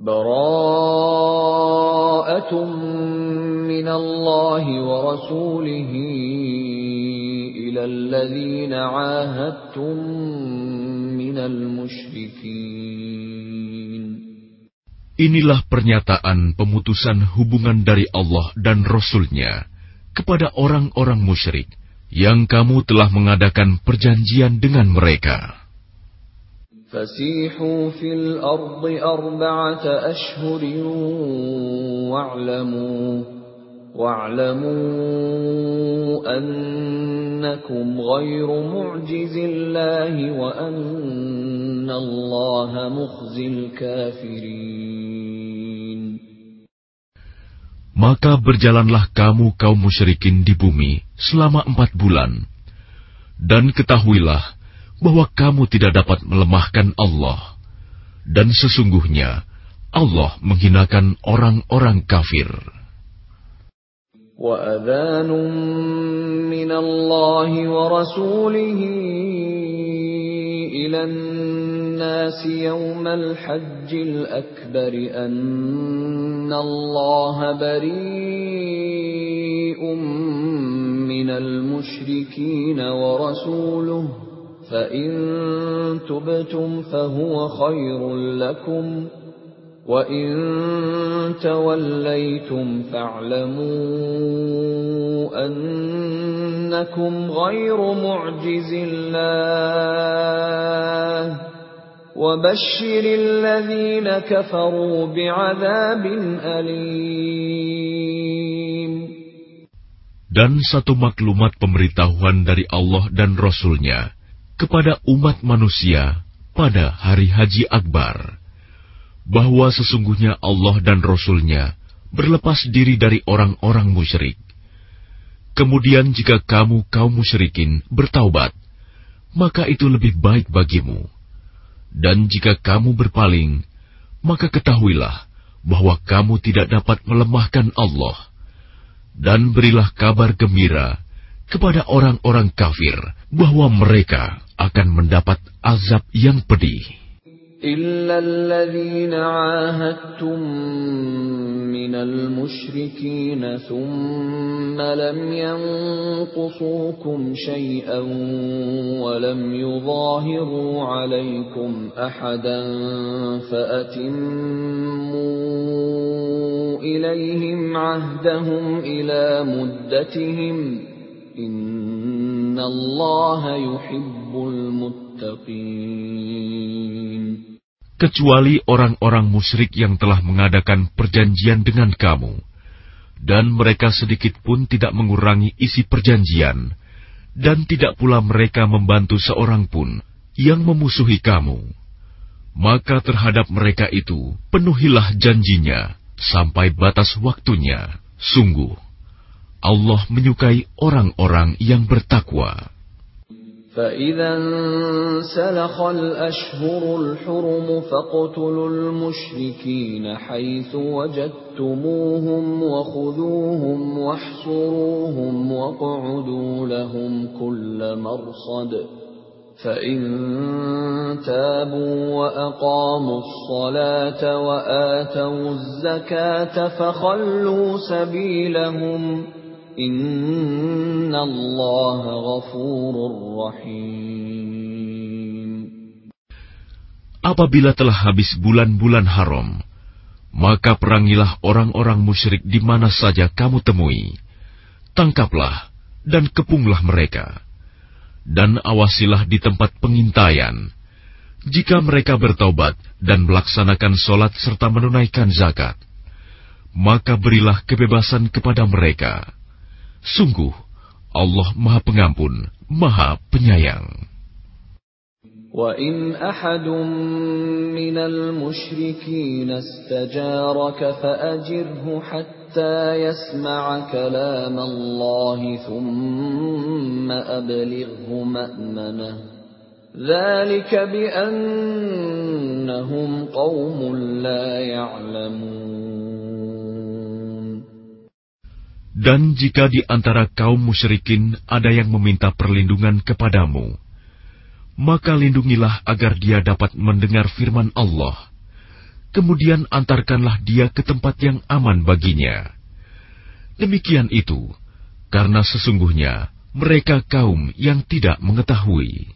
براءة من الله ورسوله إلى الذين عاهدتم من المشركين Inilah pernyataan pemutusan hubungan dari Allah dan Rasul-Nya kepada orang-orang musyrik yang kamu telah mengadakan perjanjian dengan mereka. فسيحوا في الأرض أربعة أشهر واعلموا واعلموا أنكم غير معجز الله وأن الله مخزي الكافرين Maka berjalanlah kamu kaum musyrikin di bumi selama empat bulan. Dan ketahuilah bahwa kamu tidak dapat melemahkan Allah, dan sesungguhnya Allah menghinakan orang-orang kafir. وَأَذَانٌ مِّنَ اللَّهِ وَرَسُولِهِ إِلَى النَّاسِ يَوْمَ الْحَجِّ الْأَكْبَرِ أَنَّ اللَّهَ بَرِيءٌ مِّنَ الْمُشْرِكِينَ وَرَسُولُهُ فإن تبتم فهو خير لكم وإن توليتم فاعلموا أنكم غير معجز الله وبشر الذين كفروا بعذاب أليم Dan satu maklumat pemberitahuan dari Allah dan Rasul-Nya kepada umat manusia pada hari Haji Akbar, bahwa sesungguhnya Allah dan Rasul-Nya berlepas diri dari orang-orang musyrik. Kemudian jika kamu kaum musyrikin bertaubat, maka itu lebih baik bagimu. Dan jika kamu berpaling, maka ketahuilah bahwa kamu tidak dapat melemahkan Allah. Dan berilah kabar gembira kepada orang-orang kafir bahwa mereka akan mendapat azab yang pedih. إلا الذين عاهدتم من المشركين ثم لم ينقصوكم شيئا ولم يظاهروا عليكم أحدا فأتموا إليهم عهدهم إلى مدتهم kecuali orang-orang musyrik yang telah mengadakan perjanjian dengan kamu, dan mereka sedikit pun tidak mengurangi isi perjanjian, dan tidak pula mereka membantu seorang pun yang memusuhi kamu. Maka terhadap mereka itu penuhilah janjinya sampai batas waktunya. Sungguh, Allah menyukai orang-orang yang bertakwa. فإذا انسلخ الأشهر الحرم فاقتلوا المشركين حيث وجدتموهم وخذوهم واحصروهم واقعدوا لهم كل مرصد فإن تابوا وأقاموا الصلاة وآتوا الزكاة فخلوا سبيلهم ۖ Apabila telah habis bulan-bulan haram, maka perangilah orang-orang musyrik di mana saja kamu temui. Tangkaplah dan kepunglah mereka. Dan awasilah di tempat pengintaian. Jika mereka bertobat dan melaksanakan solat serta menunaikan zakat, maka berilah kebebasan kepada mereka Sungguh, Allah Maha Pengampun, Maha Penyayang. وَإِنْ أَحَدٌ مِّنَ الْمُشْرِكِينَ اسْتَجَارَكَ فَأَجِرْهُ حَتَّى يَسْمَعَ كَلَامَ اللَّهِ ثُمَّ أَبْلِغْهُ مَأْمَنَهُ ذَلِكَ بِأَنَّهُمْ قَوْمٌ لَّا يَعْلَمُونَ Dan jika di antara kaum musyrikin ada yang meminta perlindungan kepadamu, maka lindungilah agar dia dapat mendengar firman Allah. kemudian antarkanlah dia ke tempat yang aman baginya. Demikian itu, karena sesungguhnya mereka kaum yang tidak mengetahui.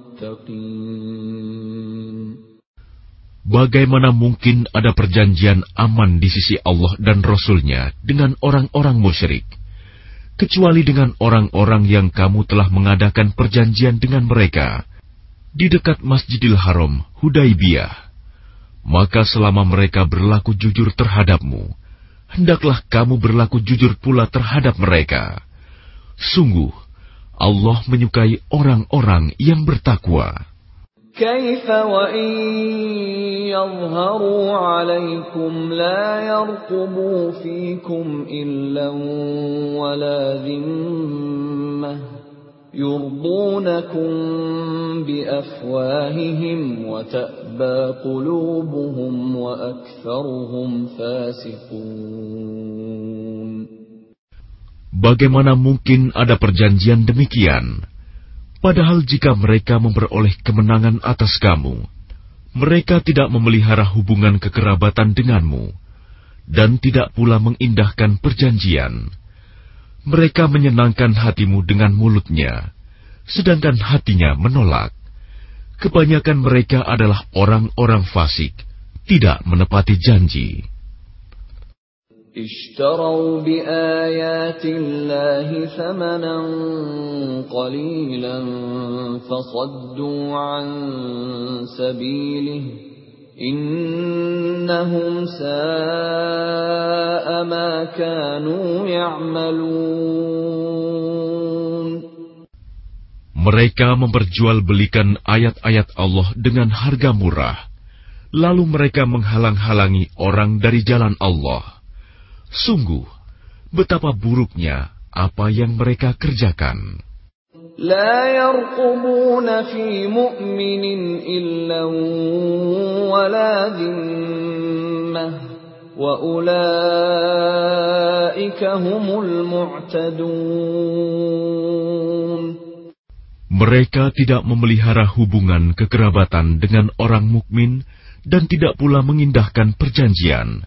Bagaimana mungkin ada perjanjian aman di sisi Allah dan Rasul-Nya dengan orang-orang musyrik, kecuali dengan orang-orang yang kamu telah mengadakan perjanjian dengan mereka di dekat Masjidil Haram, Hudaibiyah. Maka selama mereka berlaku jujur terhadapmu, hendaklah kamu berlaku jujur pula terhadap mereka. Sungguh, Allah menyukai orang-orang yang bertakwa. كيف وإن يظهروا عليكم لا يرقبوا فيكم إلا ولا ذمة يرضونكم بأفواههم وتأبى قلوبهم وأكثرهم فاسقون Bagaimana mungkin ada perjanjian demikian? Padahal jika mereka memperoleh kemenangan atas kamu, mereka tidak memelihara hubungan kekerabatan denganmu, dan tidak pula mengindahkan perjanjian. Mereka menyenangkan hatimu dengan mulutnya, sedangkan hatinya menolak. Kebanyakan mereka adalah orang-orang fasik, tidak menepati janji. اشتروا بآيات الله ثمنا قليلا فصدوا عن سبيله إنهم ساء ما كانوا يعملون Mereka memperjualbelikan ayat-ayat Allah dengan harga murah, lalu mereka menghalang-halangi orang dari jalan Allah. Sungguh, betapa buruknya apa yang mereka kerjakan. لا يرقبون في مؤمن إلا ولا ذمة وأولئك هم المعتدون Mereka tidak memelihara hubungan kekerabatan dengan orang mukmin dan tidak pula mengindahkan perjanjian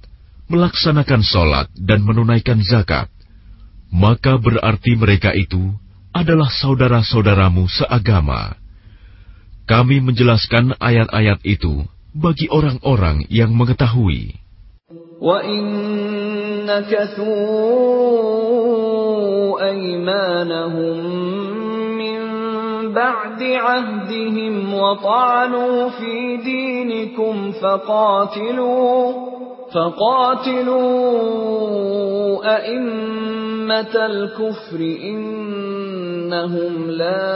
melaksanakan sholat dan menunaikan zakat, maka berarti mereka itu adalah saudara-saudaramu seagama. Kami menjelaskan ayat-ayat itu bagi orang-orang yang mengetahui. بعد عهدهم وطعنوا في دينكم فقاتلوا فقاتلوا أئمة الكفر إنهم لا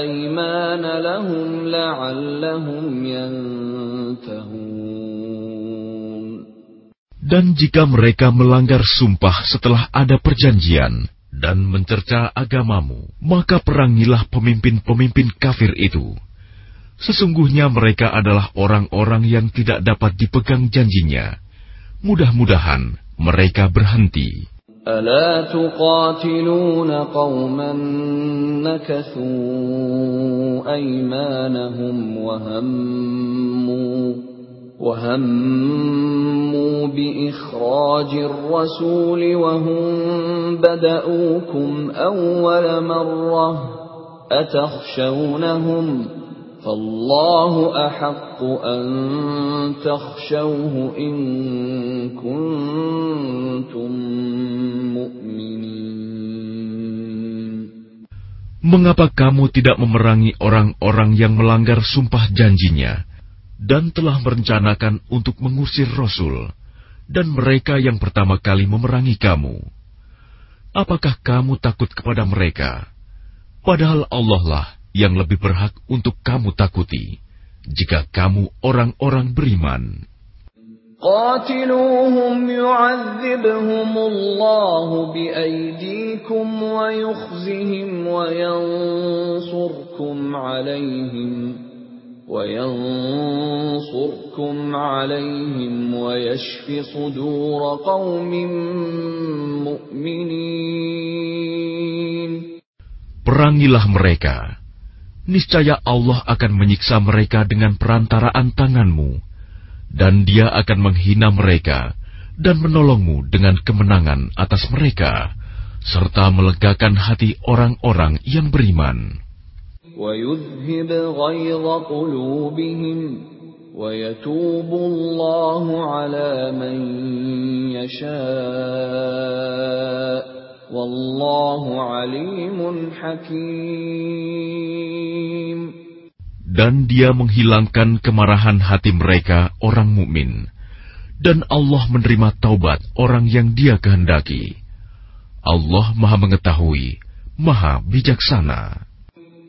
أيمان لهم لعلهم ينتهون Dan jika mereka melanggar sumpah setelah ada perjanjian dan mencerca agamamu, maka perangilah pemimpin-pemimpin kafir itu. Sesungguhnya mereka adalah orang-orang yang tidak dapat dipegang janjinya. Mudah-mudahan mereka berhenti. ألا تقاتلون قوما نكثوا أيمانهم وهموا وهموا بإخراج الرسول وهم بدؤوكم أول مرة أتخشونهم ؟ فالله أحق أن تخشوه إن كنتم مؤمنين Mengapa kamu tidak memerangi orang-orang yang melanggar sumpah janjinya dan telah merencanakan untuk mengusir Rasul dan mereka yang pertama kali memerangi kamu? Apakah kamu takut kepada mereka? Padahal Allah lah yang lebih berhak untuk kamu takuti jika kamu orang-orang beriman. قاتلوهم يعذبهم الله بأيديكم ويخزهم وينصركم عليهم وينصركم عليهم ويشف صدور قوم مؤمنين Perangilah mereka niscaya Allah akan menyiksa mereka dengan perantaraan tanganmu, dan Dia akan menghina mereka dan menolongmu dengan kemenangan atas mereka, serta melegakan hati orang-orang yang beriman. Wallahu alimun hakim. Dan dia menghilangkan kemarahan hati mereka orang mukmin. Dan Allah menerima taubat orang yang dia kehendaki. Allah maha mengetahui, maha bijaksana.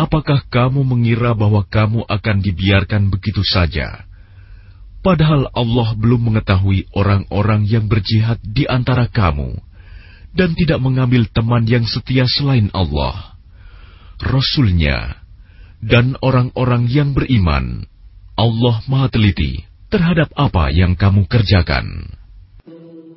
Apakah kamu mengira bahwa kamu akan dibiarkan begitu saja? Padahal Allah belum mengetahui orang-orang yang berjihad di antara kamu dan tidak mengambil teman yang setia selain Allah, Rasulnya, dan orang-orang yang beriman. Allah maha teliti terhadap apa yang kamu kerjakan.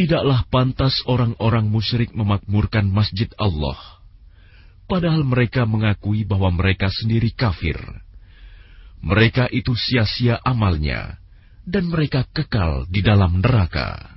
Tidaklah pantas orang-orang musyrik memakmurkan masjid Allah, padahal mereka mengakui bahwa mereka sendiri kafir. Mereka itu sia-sia amalnya, dan mereka kekal di dalam neraka.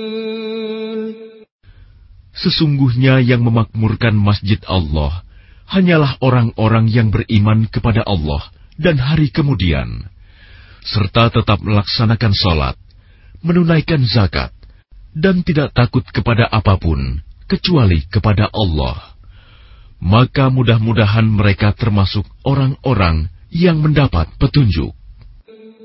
Sesungguhnya yang memakmurkan masjid Allah hanyalah orang-orang yang beriman kepada Allah dan hari kemudian, serta tetap melaksanakan sholat, menunaikan zakat, dan tidak takut kepada apa pun kecuali kepada Allah. Maka mudah-mudahan mereka termasuk orang-orang yang mendapat petunjuk.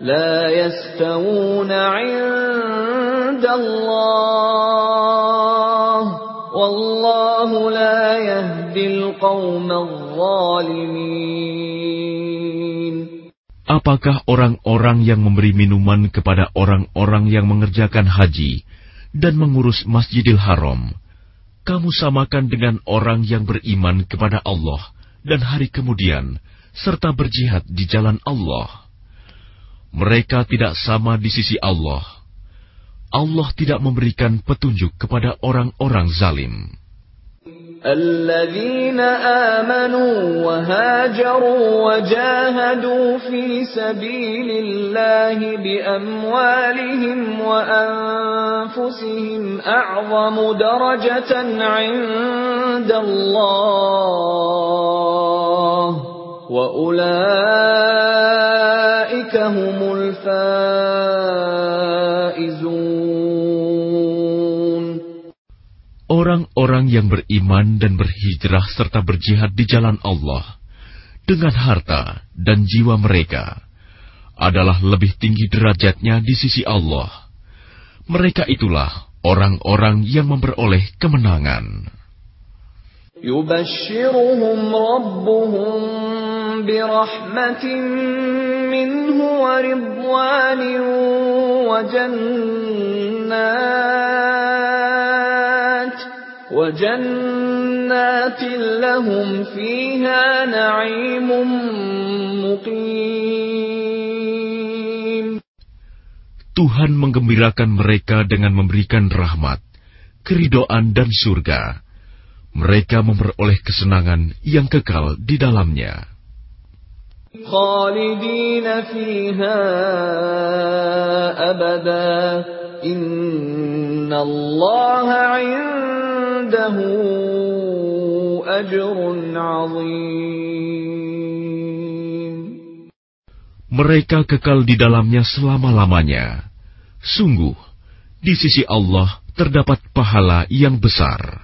لا يستوون عند الله والله لا يهدي القوم الظالمين Apakah orang-orang yang memberi minuman kepada orang-orang yang mengerjakan haji dan mengurus Masjidil Haram, kamu samakan dengan orang yang beriman kepada Allah dan hari kemudian, serta berjihad di jalan Allah. Mereka tidak sama di sisi Allah. Allah tidak memberikan petunjuk kepada orang-orang zalim. الذين آمنوا وهاجروا وجاهدوا في سبيل الله بأموالهم وأنفسهم أعظم درجة عند الله وأولئك هم Orang-orang yang beriman dan berhijrah serta berjihad di jalan Allah dengan harta dan jiwa mereka adalah lebih tinggi derajatnya di sisi Allah. Mereka itulah orang-orang yang memperoleh kemenangan. يبشرهم ربهم برحمة منه ورضوان وجنات وجنات لهم فيها نعيم مقيم Tuhan menggembirakan mereka dengan memberikan rahmat, keridoan dan surga. Mereka memperoleh kesenangan yang kekal di dalamnya. خالدين فيها أبدا إن الله عنده أجر عظيم Mereka kekal di dalamnya selama-lamanya. Sungguh, di sisi Allah terdapat pahala yang besar.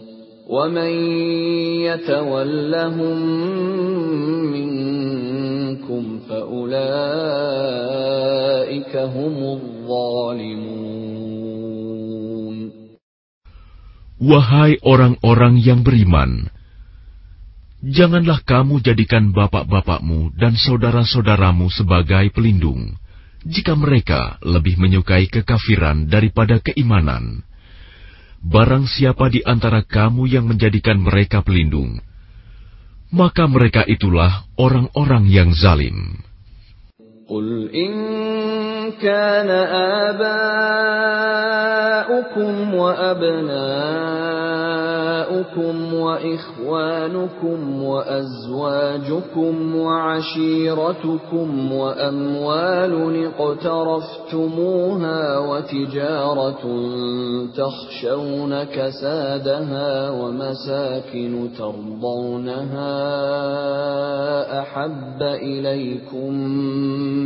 ومن يتولهم منكم فأولئك هم الظالمون Wahai orang-orang yang beriman, janganlah kamu jadikan bapak-bapakmu dan saudara-saudaramu sebagai pelindung, jika mereka lebih menyukai kekafiran daripada keimanan. Barang siapa di antara kamu yang menjadikan mereka pelindung, maka mereka itulah orang-orang yang zalim. قل إن كان آباؤكم وأبناؤكم وإخوانكم وأزواجكم وعشيرتكم وأموال اقترفتموها وتجارة تخشون كسادها ومساكن ترضونها أحب إليكم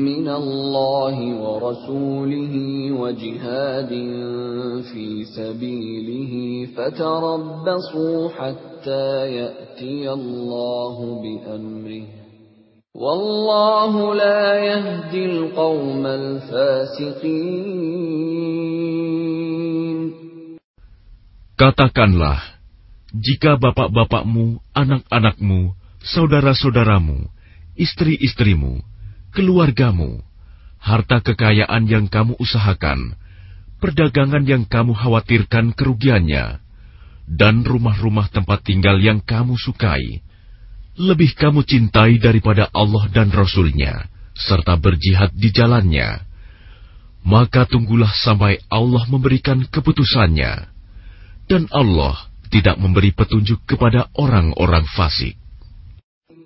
من الله ورسوله وجهاد في سبيله فتربصوا حتى يأتي الله بأمره والله لا يهدي القوم الفاسقين Katakanlah, jika bapak-bapakmu, anak-anakmu, saudara-saudaramu, istri-istrimu, keluargamu, harta kekayaan yang kamu usahakan, perdagangan yang kamu khawatirkan kerugiannya, dan rumah-rumah tempat tinggal yang kamu sukai, lebih kamu cintai daripada Allah dan Rasul-Nya, serta berjihad di jalannya, maka tunggulah sampai Allah memberikan keputusannya. Dan Allah tidak memberi petunjuk kepada orang-orang fasik.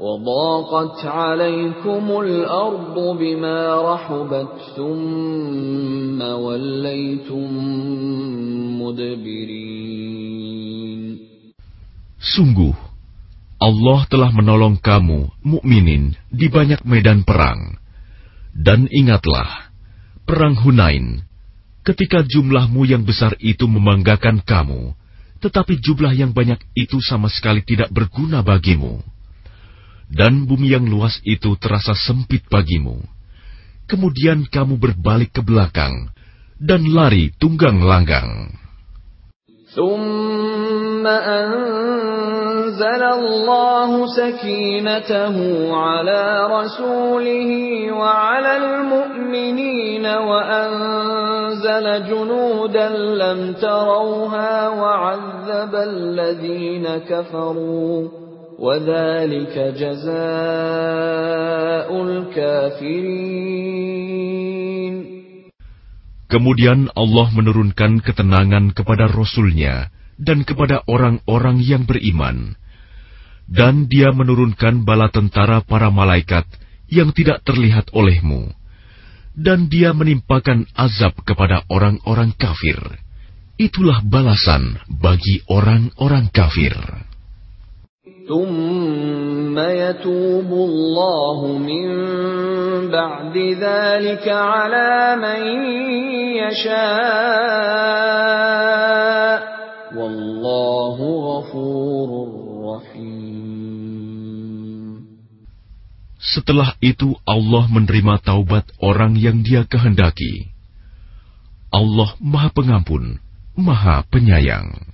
وضاقت عليكم الأرض بما رحبت ثم وليتم مدبرين Sungguh, Allah telah menolong kamu, mukminin, di banyak medan perang. Dan ingatlah, perang Hunain, ketika jumlahmu yang besar itu membanggakan kamu, tetapi jumlah yang banyak itu sama sekali tidak berguna bagimu dan bumi yang luas itu terasa sempit bagimu. Kemudian kamu berbalik ke belakang dan lari tunggang langgang. ثم أنزل الله سكينته على رسوله وعلى المؤمنين وأنزل جنودا لم تروها وعذب الذين كفروا وذلك جزاء الكافرين Kemudian Allah menurunkan ketenangan kepada Rasul-Nya dan kepada orang-orang yang beriman. Dan dia menurunkan bala tentara para malaikat yang tidak terlihat olehmu. Dan dia menimpakan azab kepada orang-orang kafir. Itulah balasan bagi orang-orang kafir. ثم يتوب الله من بعد ذلك على من يشاء والله غفور رحيم Setelah itu Allah menerima taubat orang yang dia kehendaki. Allah Maha Pengampun, Maha Penyayang.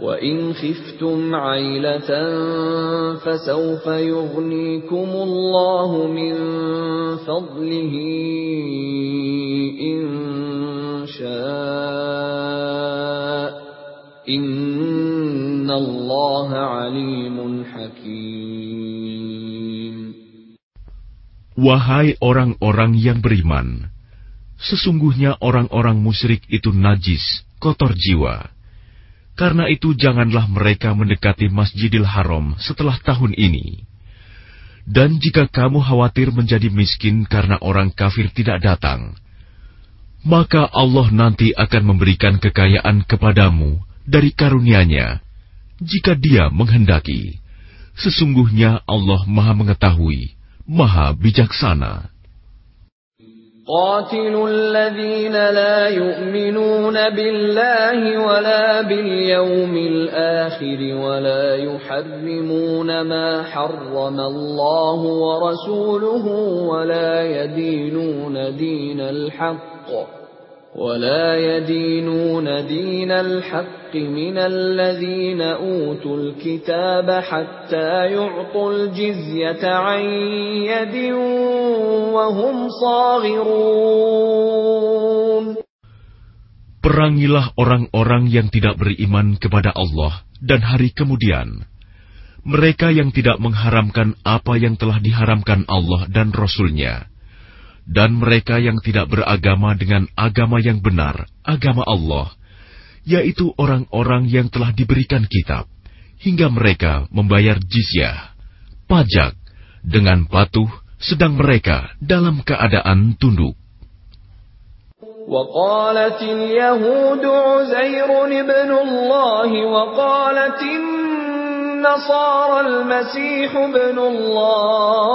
وإن خفتم عيلة فسوف يغنيكم الله من فضله إن شاء إن الله عليم حكيم Wahai orang-orang yang beriman, sesungguhnya orang-orang musyrik itu najis, kotor jiwa. Karena itu janganlah mereka mendekati Masjidil Haram setelah tahun ini. Dan jika kamu khawatir menjadi miskin karena orang kafir tidak datang, maka Allah nanti akan memberikan kekayaan kepadamu dari karunia-Nya jika Dia menghendaki. Sesungguhnya Allah Maha Mengetahui, Maha Bijaksana. قاتلوا الذين لا يؤمنون بالله ولا باليوم الآخر ولا يحرمون ما حرم الله ورسوله ولا يدينون دين الحق. ولا يدينون دين الحق من الذين أوتوا الكتاب حتى يعطوا الجزية عن يد وهم صاغرون Perangilah orang-orang yang tidak beriman kepada Allah dan hari kemudian. Mereka yang tidak mengharamkan apa yang telah diharamkan Allah dan Rasul-Nya dan mereka yang tidak beragama dengan agama yang benar, agama Allah, yaitu orang-orang yang telah diberikan kitab, hingga mereka membayar jizyah, pajak, dengan patuh, sedang mereka dalam keadaan tunduk. وقالت اليهود عزير ابن الله وقالت النصارى المسيح ابن الله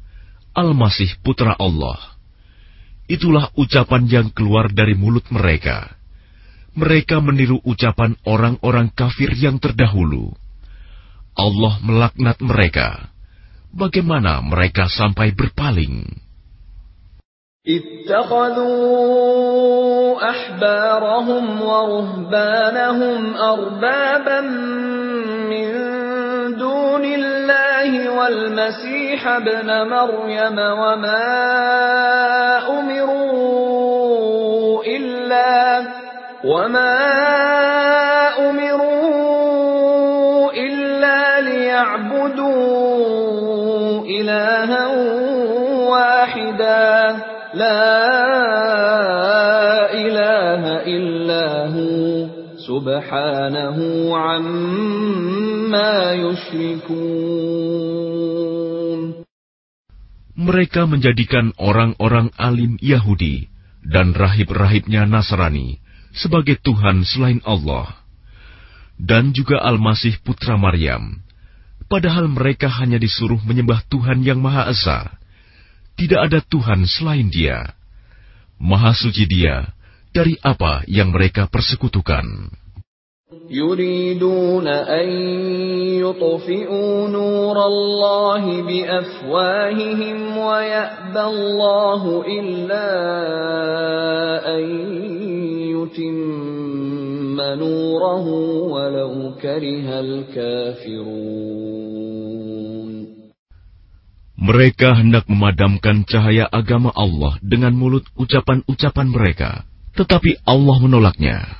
Al-Masih putra Allah. Itulah ucapan yang keluar dari mulut mereka. mereka meniru ucapan orang-orang kafir yang terdahulu. Allah melaknat mereka. Bagaimana mereka sampai berpaling? اتخذوا أحبارهم ورهبانهم أربابا من دون الله والمسيح ابن مريم وما أمروا إلا وما أمروا إلا ليعبدوا إلها واحدا. لا إله إلا هو. سبحانه عما Mereka menjadikan orang-orang alim Yahudi dan rahib-rahibnya Nasrani sebagai Tuhan selain Allah, dan juga Al-Masih putra Maryam, padahal mereka hanya disuruh menyembah Tuhan yang Maha Esa. Tidak ada Tuhan selain Dia. Maha suci Dia dari apa yang mereka persekutukan. يريدون أن يطفئوا نور الله بأفواههم ويأبى الله إلا أن يتم نوره ولو كره الكافرون Mereka hendak memadamkan cahaya agama Allah dengan mulut ucapan-ucapan mereka, tetapi Allah menolaknya,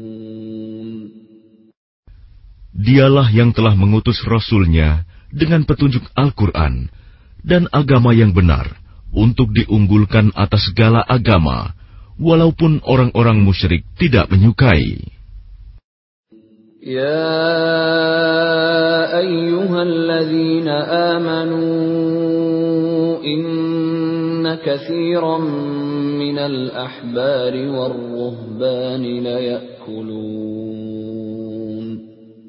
Dialah yang telah mengutus Rasulnya dengan petunjuk Al-Quran dan agama yang benar untuk diunggulkan atas segala agama, walaupun orang-orang musyrik tidak menyukai. يا أيها الذين آمنوا إن كثيرا من الأحبار والرهبان ليأكلون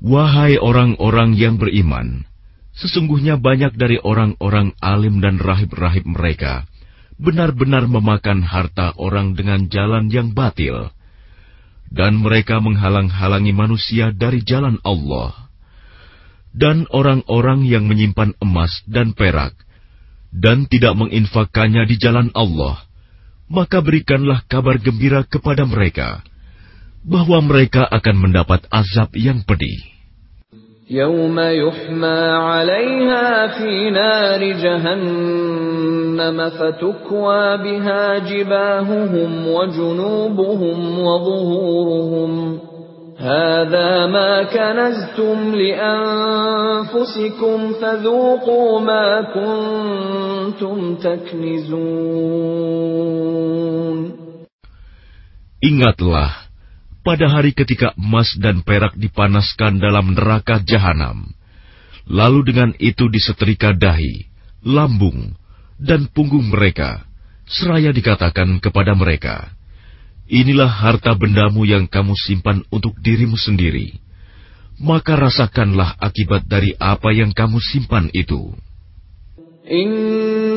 Wahai orang-orang yang beriman, sesungguhnya banyak dari orang-orang alim dan rahib-rahib mereka benar-benar memakan harta orang dengan jalan yang batil, dan mereka menghalang-halangi manusia dari jalan Allah. Dan orang-orang yang menyimpan emas dan perak, dan tidak menginfakkannya di jalan Allah, maka berikanlah kabar gembira kepada mereka, bahwa mereka akan mendapat azab yang pedih. يوم يحمى عليها في نار جهنم فتكوى بها جباههم وجنوبهم وظهورهم هذا ما كنزتم لأنفسكم فذوقوا ما كنتم تكنزون Ingatlah, pada hari ketika emas dan perak dipanaskan dalam neraka jahanam, lalu dengan itu disetrika dahi, lambung, dan punggung mereka, seraya dikatakan kepada mereka, Inilah harta bendamu yang kamu simpan untuk dirimu sendiri. Maka rasakanlah akibat dari apa yang kamu simpan itu.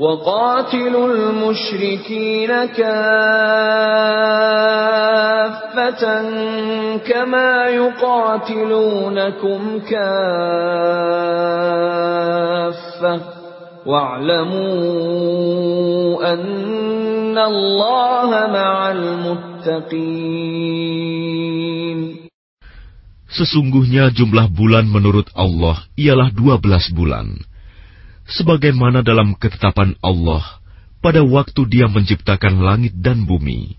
وقاتلوا المشركين كافة كما يقاتلونكم كافة واعلموا أن الله مع المتقين Sesungguhnya jumlah bulan menurut Allah ialah dua belas bulan. Sebagaimana dalam ketetapan Allah pada waktu dia menciptakan langit dan bumi.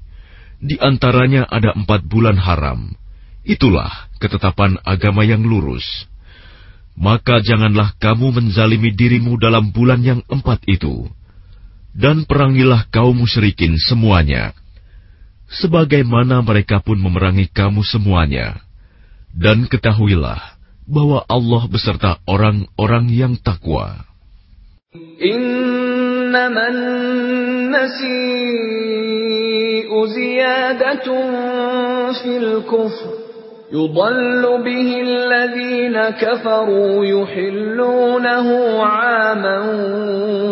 Di antaranya ada empat bulan haram. Itulah ketetapan agama yang lurus. Maka janganlah kamu menzalimi dirimu dalam bulan yang empat itu. Dan perangilah kaum musyrikin semuanya. Sebagaimana mereka pun memerangi kamu semuanya dan ketahuilah bahwa Allah beserta orang-orang yang takwa. إنما النسيء زيادة في الكفر. يضل به الذين كفروا يحلونه عاما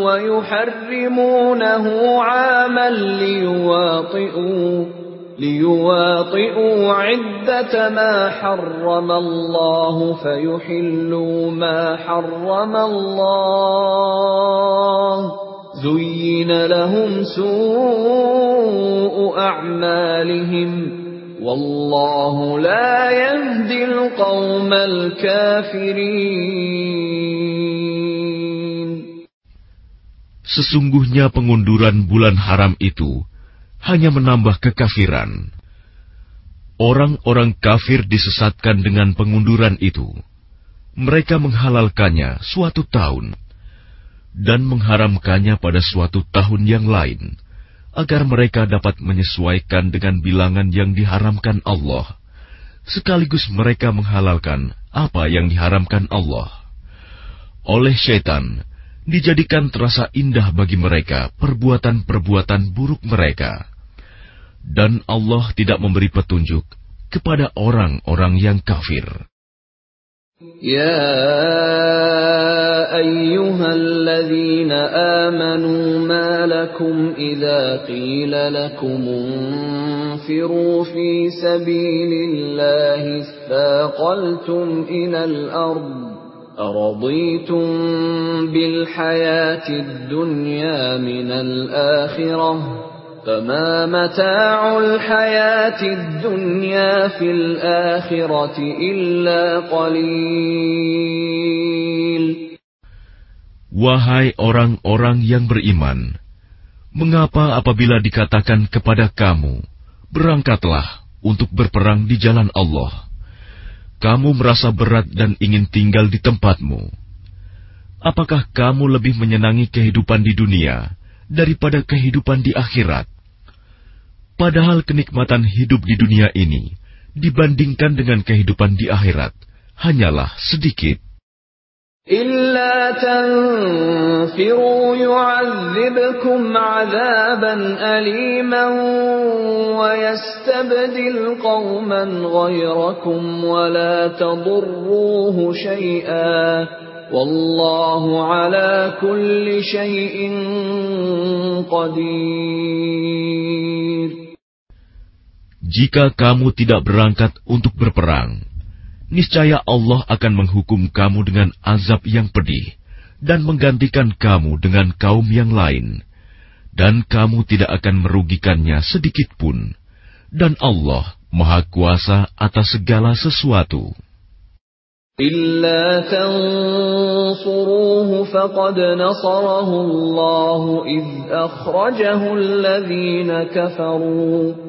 ويحرمونه عاما ليواطئوا ليواطئوا عدة ما حرم الله فيحلوا ما حرم الله زين لهم سوء أعمالهم والله لا يهدي القوم الكافرين Sesungguhnya pengunduran bulan haram itu hanya menambah kekafiran. Orang-orang kafir disesatkan dengan pengunduran itu. Mereka menghalalkannya suatu tahun dan mengharamkannya pada suatu tahun yang lain, agar mereka dapat menyesuaikan dengan bilangan yang diharamkan Allah, sekaligus mereka menghalalkan apa yang diharamkan Allah. Oleh syaitan, dijadikan terasa indah bagi mereka perbuatan-perbuatan buruk mereka dan Allah tidak memberi petunjuk kepada orang-orang yang kafir. Ya ayyuhalladzina amanu ma lakum idza qila lakum انفروا في سبيل الله اثاقلتم إلى الأرض أرضيتم بالحياة الدنيا من الآخرة فما متاع الحياة الدنيا في الآخرة إلا قليل Wahai orang-orang yang beriman, mengapa apabila dikatakan kepada kamu, berangkatlah untuk berperang di jalan Allah, kamu merasa berat dan ingin tinggal di tempatmu? Apakah kamu lebih menyenangi kehidupan di dunia daripada kehidupan di akhirat. Padahal kenikmatan hidup di dunia ini dibandingkan dengan kehidupan di akhirat hanyalah sedikit. إلا تنفروا يعذبكم عذابا أليما ويستبدل قوما غيركم ولا تضروه شيئا Wallahu ala kulli syai'in qadir. Jika kamu tidak berangkat untuk berperang, niscaya Allah akan menghukum kamu dengan azab yang pedih dan menggantikan kamu dengan kaum yang lain, dan kamu tidak akan merugikannya sedikit pun. Dan Allah Maha Kuasa atas segala sesuatu. إلا تنصروه فقد نصره الله إذ أخرجه الذين كفروا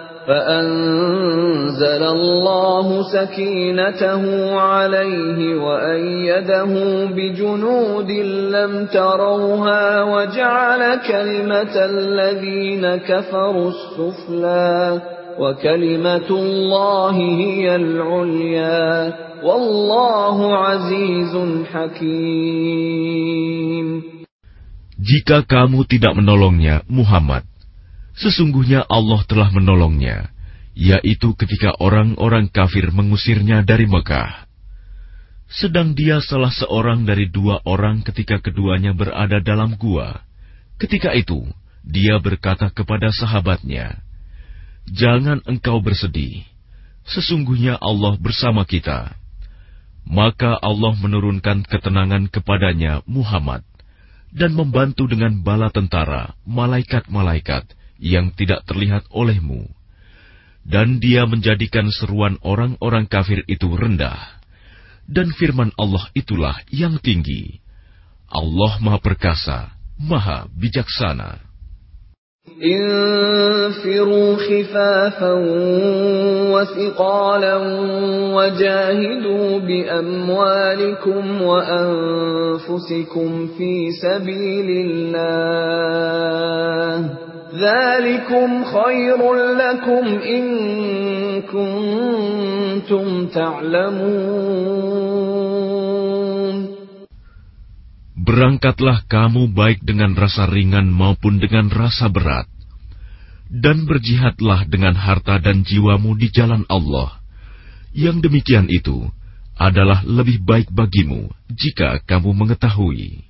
فأنزل الله سكينته عليه وأيده بجنود لم تروها وجعل كلمة الذين كفروا السفلى وكلمة الله هي العليا والله عزيز حكيم. Jika kamu tidak menolongnya, Muhammad, sesungguhnya Allah telah menolongnya, yaitu ketika orang-orang kafir mengusirnya dari Mekah. Sedang dia salah seorang dari dua orang ketika keduanya berada dalam gua. Ketika itu, dia berkata kepada sahabatnya, Jangan engkau bersedih. Sesungguhnya Allah bersama kita. Maka Allah menurunkan ketenangan kepadanya Muhammad dan membantu dengan bala tentara, malaikat-malaikat yang tidak terlihat olehmu. Dan dia menjadikan seruan orang-orang kafir itu rendah. Dan firman Allah itulah yang tinggi. Allah Maha Perkasa, Maha Bijaksana. انفروا خفافا وثقالا وجاهدوا باموالكم وانفسكم في سبيل الله ذلكم خير لكم ان كنتم تعلمون Berangkatlah kamu baik dengan rasa ringan maupun dengan rasa berat, dan berjihadlah dengan harta dan jiwamu di jalan Allah. Yang demikian itu adalah lebih baik bagimu jika kamu mengetahui.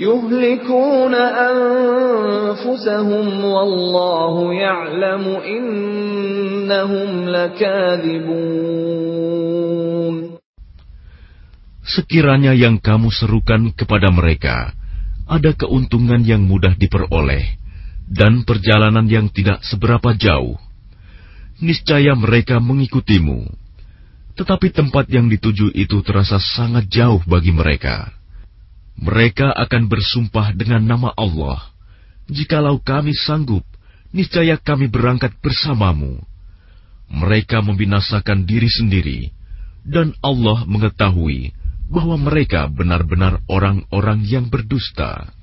يهلكون أنفسهم والله يعلم إنهم لكاذبون Sekiranya yang kamu serukan kepada mereka ada keuntungan yang mudah diperoleh dan perjalanan yang tidak seberapa jauh, niscaya mereka mengikutimu. Tetapi tempat yang dituju itu terasa sangat jauh bagi mereka. Mereka akan bersumpah dengan nama Allah, "Jikalau kami sanggup, niscaya kami berangkat bersamamu." Mereka membinasakan diri sendiri, dan Allah mengetahui bahwa mereka benar-benar orang-orang yang berdusta.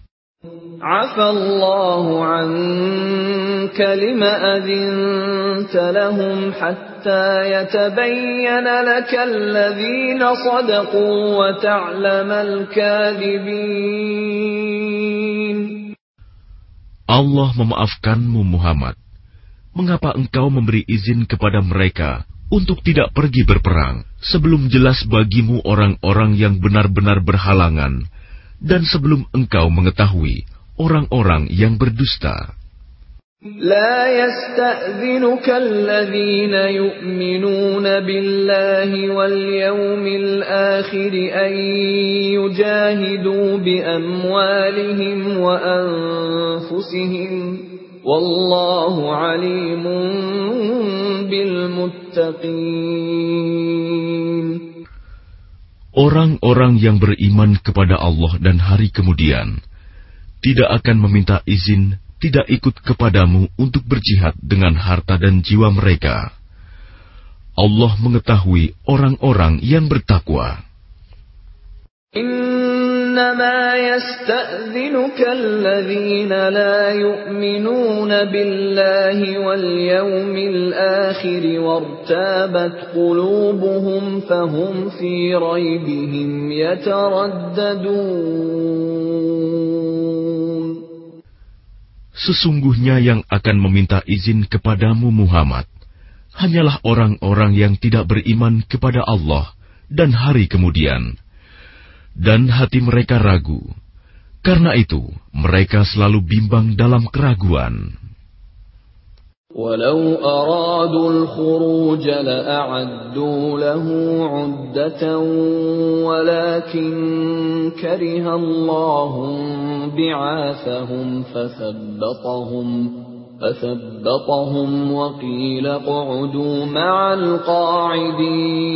عفى الله عنك لم أذنت لهم حتى يتبين لك الذين صدقوا وتعلم الكاذبين Allah memaafkanmu Muhammad. Mengapa engkau memberi izin kepada mereka untuk tidak pergi berperang sebelum jelas bagimu orang-orang yang benar-benar berhalangan dan sebelum engkau mengetahui orang-orang yang berdusta. لا يستأذنك الذين يؤمنون بالله واليوم الآخر أن يجاهدوا بأموالهم وأنفسهم والله عليم بالمتقين Orang-orang yang beriman kepada Allah dan hari kemudian tidak akan meminta izin tidak ikut kepadamu untuk berjihad dengan harta dan jiwa mereka. Allah mengetahui orang-orang yang bertakwa. إنما يستأذنك الذين لا يؤمنون بالله واليوم الآخر وارتابت قلوبهم فهم في ريبهم يترددون Sesungguhnya yang akan meminta izin kepadamu Muhammad hanyalah orang-orang yang tidak beriman kepada Allah dan hari kemudian dan hati mereka ragu. Karena itu, mereka selalu bimbang dalam keraguan. ولو أرادوا الخروج لأعدوا له عدة ولكن كره الله بعاثهم فثبطهم فثبطهم وقيل اقعدوا مع القاعدين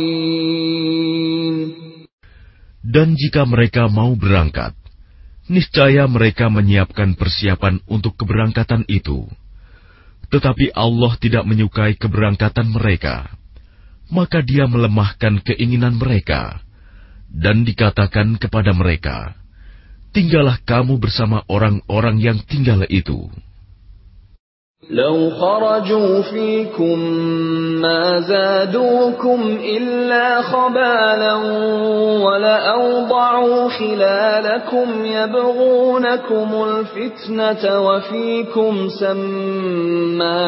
dan jika mereka mau berangkat, niscaya mereka menyiapkan persiapan untuk keberangkatan itu. Tetapi Allah tidak menyukai keberangkatan mereka, maka Dia melemahkan keinginan mereka, dan dikatakan kepada mereka, "Tinggallah kamu bersama orang-orang yang tinggal itu." لو خرجوا فيكم ما زادوكم إلا خبالا ولأوضعوا خلالكم يبغونكم الفتنة وفيكم سماعون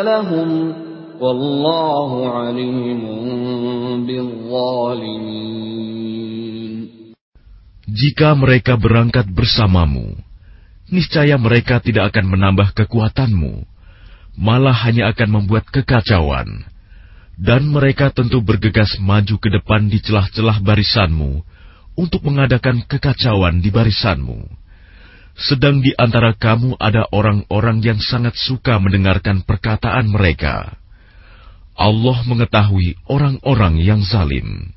لهم والله عليم بالظالمين. Jika mereka berangkat bersamamu, niscaya mereka tidak akan menambah kekuatanmu, malah hanya akan membuat kekacauan. Dan mereka tentu bergegas maju ke depan di celah-celah barisanmu untuk mengadakan kekacauan di barisanmu. Sedang di antara kamu ada orang-orang yang sangat suka mendengarkan perkataan mereka. Allah mengetahui orang-orang yang zalim.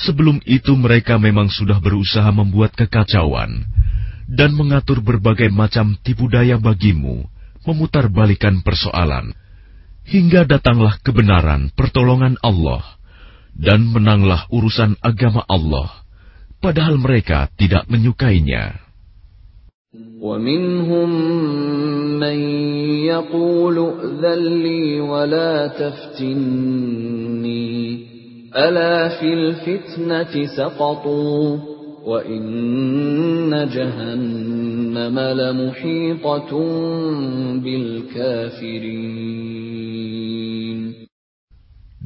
Sebelum itu mereka memang sudah berusaha membuat kekacauan dan mengatur berbagai macam tipu daya bagimu, memutarbalikan persoalan. Hingga datanglah kebenaran pertolongan Allah, dan menanglah urusan agama Allah, padahal mereka tidak menyukainya. ومنهم من يقول ولا تفتني ألا في الفتنة سقطوا وإن جهنم لمحيطة بالكافرين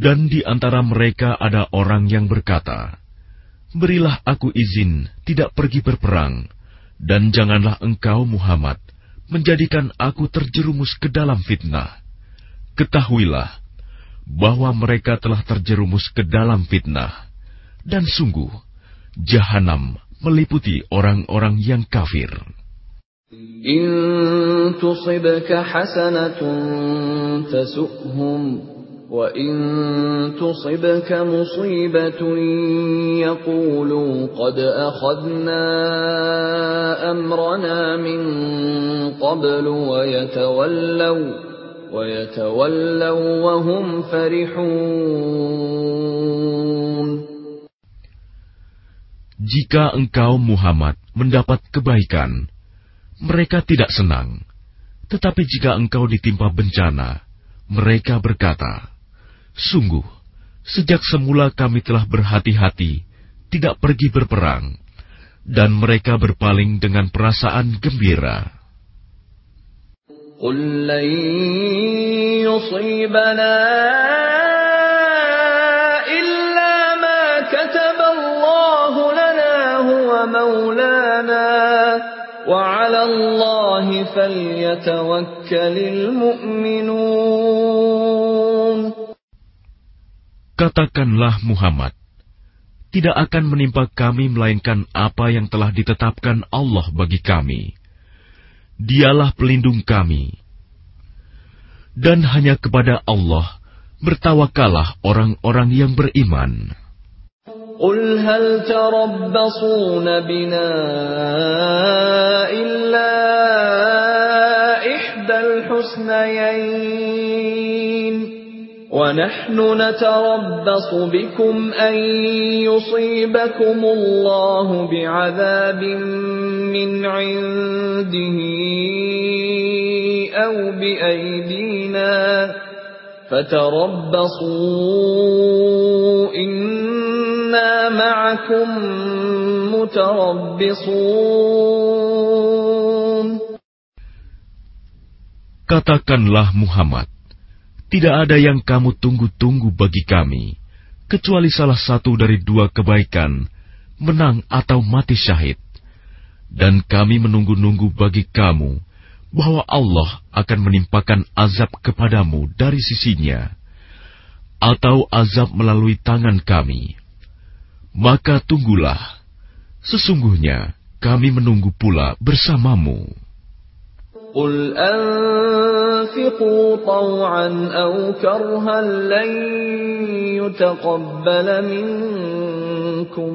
Dan di antara mereka ada orang yang berkata, Berilah aku izin tidak pergi berperang, dan janganlah engkau Muhammad menjadikan aku terjerumus ke dalam fitnah. Ketahuilah, bahwa mereka telah terjerumus ke dalam fitnah, dan sungguh jahanam meliputi orang-orang yang kafir. Tusibka musibatun qad min qablu wa jika engkau Muhammad mendapat kebaikan, mereka tidak senang. Tetapi jika engkau ditimpa bencana, mereka berkata, Sungguh, sejak semula kami telah berhati-hati, tidak pergi berperang, dan mereka berpaling dengan perasaan gembira. قل لن يصيبنا إلا ما كتب الله لنا هو مولانا وعلى الله فليتوكل المؤمنون Katakanlah Muhammad, tidak akan menimpa kami melainkan apa yang telah ditetapkan Allah bagi kami. Dialah pelindung kami. Dan hanya kepada Allah bertawakalah orang-orang yang beriman. قل هل تربصون بنا إلا إحدى الحسنيين ونحن نتربص بكم أن يصيبكم الله بعذاب من عنده أو بأيدينا فتربصوا إنا معكم متربصون. Katakanlah Muhammad, tidak ada yang kamu tunggu-tunggu bagi kami, kecuali salah satu dari dua kebaikan menang atau mati syahid. Dan kami menunggu-nunggu bagi kamu bahwa Allah akan menimpakan azab kepadamu dari sisinya, atau azab melalui tangan kami. Maka tunggulah, sesungguhnya kami menunggu pula bersamamu. أنفقوا طوعا أو كرها لن يتقبل منكم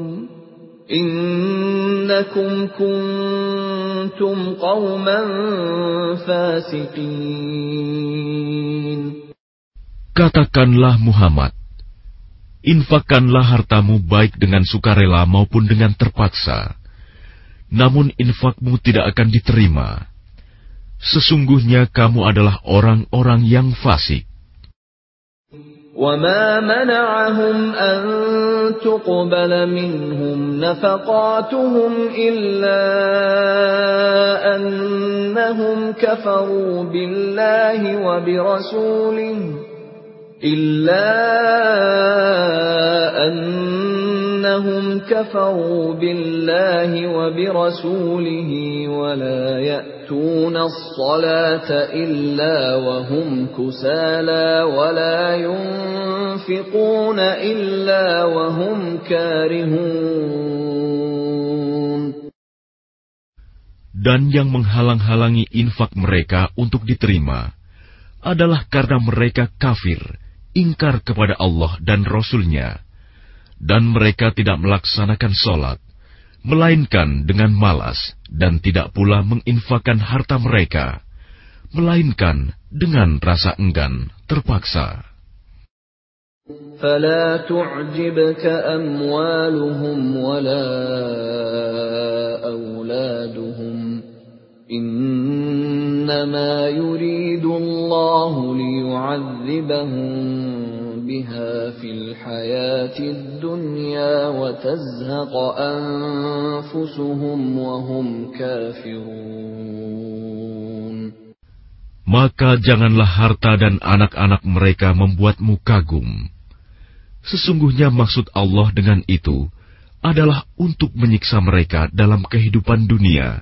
إنكم كنتم قوما فاسقين Katakanlah Muhammad, infakkanlah hartamu baik dengan sukarela maupun dengan terpaksa. Namun infakmu tidak akan diterima Sesungguhnya kamu adalah orang-orang yang fasik. وما منعهم أن تقبل منهم نفقاتهم إلا أنهم كفروا بالله وبرسوله إلا أنهم كفروا بالله وبرسوله ولا يأتون الصلاة إلا وهم كسالى ولا ينفقون إلا وهم كارهون Dan yang menghalang-halangi infak mereka untuk diterima adalah karena mereka kafir, ingkar kepada Allah dan Rasul-Nya dan mereka tidak melaksanakan sholat, melainkan dengan malas dan tidak pula menginfakkan harta mereka, melainkan dengan rasa enggan terpaksa. فلا تعجبك أموالهم ولا أولادهم إنما يريد الله ليعذبهم بها في الحياة الدنيا وتزهق أنفسهم وهم كافرون Maka janganlah harta dan anak-anak mereka membuatmu kagum. Sesungguhnya maksud Allah dengan itu adalah untuk menyiksa mereka dalam kehidupan dunia,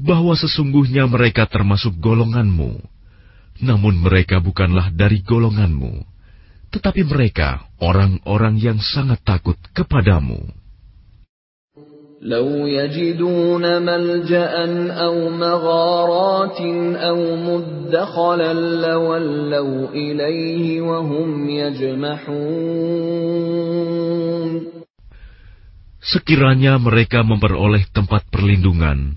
bahwa sesungguhnya mereka termasuk golonganmu, namun mereka bukanlah dari golonganmu tetapi mereka orang-orang yang sangat takut kepadamu. لو يجدون ملجأ أو مغارات أو مدخلا لولوا إليه وهم يجمحون Sekiranya mereka memperoleh tempat perlindungan,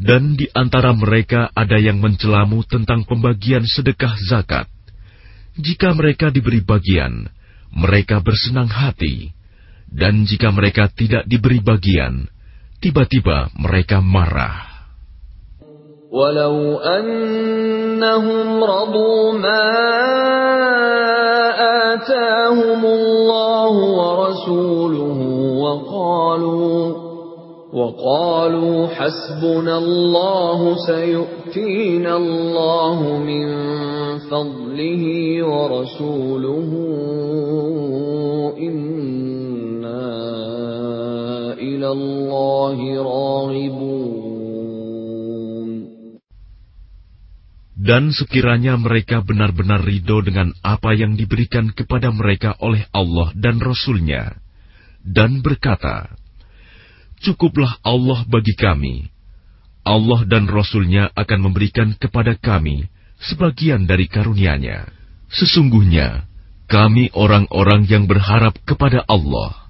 Dan di antara mereka ada yang mencelamu tentang pembagian sedekah zakat. Jika mereka diberi bagian, mereka bersenang hati, dan jika mereka tidak diberi bagian, tiba-tiba mereka marah. Walau annahum radu ma atahumullahu wa rasuluhu wa وقالوا حسبنا الله سيؤتينا الله من فضله ورسوله إنا إلى الله راغبون Dan sekiranya mereka benar-benar ridho dengan apa yang diberikan kepada mereka oleh Allah dan Rasul-Nya, dan berkata, Cukuplah Allah bagi kami. Allah dan Rasul-Nya akan memberikan kepada kami sebagian dari karunia-Nya. Sesungguhnya, kami orang-orang yang berharap kepada Allah.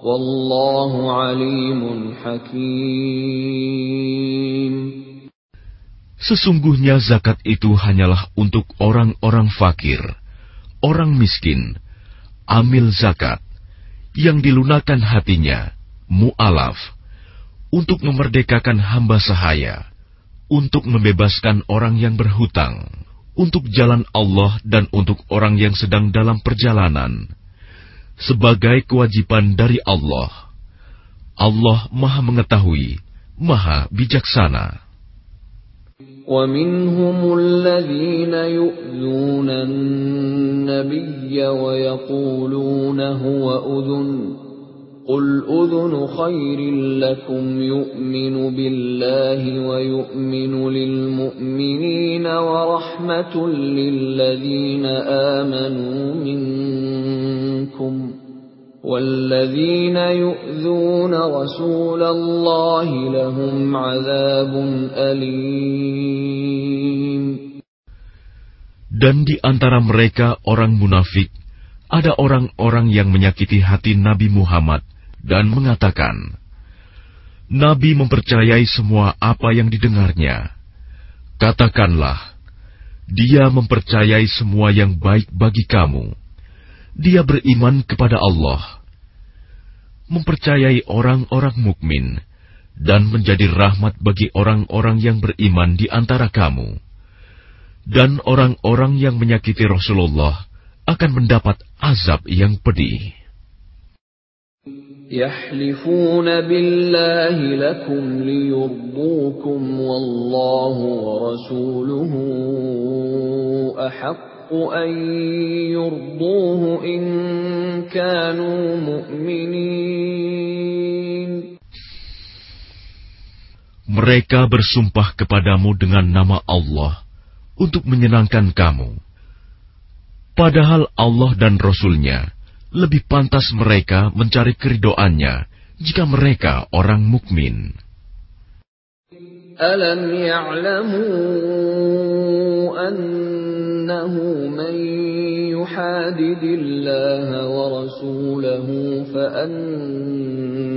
Wallahu alimun hakim. Sesungguhnya zakat itu hanyalah untuk orang-orang fakir, orang miskin, amil zakat, yang dilunakan hatinya, mu'alaf, untuk memerdekakan hamba sahaya, untuk membebaskan orang yang berhutang, untuk jalan Allah dan untuk orang yang sedang dalam perjalanan, sebagai kewajiban dari Allah. Allah Maha Mengetahui, Maha Bijaksana. ومنهم الذين يؤذون النبي ويقولون هو أذن قل أذن خير لكم يؤمن بالله ويؤمن للمؤمنين ورحمة للذين آمنوا منكم والذين يؤذون رسول الله لهم عذاب أليم Dan di antara mereka orang munafik, ada orang-orang yang menyakiti hati Nabi Muhammad dan mengatakan, Nabi mempercayai semua apa yang didengarnya. Katakanlah, dia mempercayai semua yang baik bagi kamu dia beriman kepada Allah, mempercayai orang-orang mukmin, dan menjadi rahmat bagi orang-orang yang beriman di antara kamu. Dan orang-orang yang menyakiti Rasulullah akan mendapat azab yang pedih. يحلفون بالله لكم ليرضوكم والله ورسوله أحق أن يرضوه إن كانوا مؤمنين Mereka bersumpah kepadamu dengan nama Allah untuk menyenangkan kamu. Padahal Allah dan Rasul-Nya lebih pantas mereka mencari keridoannya jika mereka orang mukmin. Alam ya'lamu annahu man yuhadidillaha wa rasulahu fa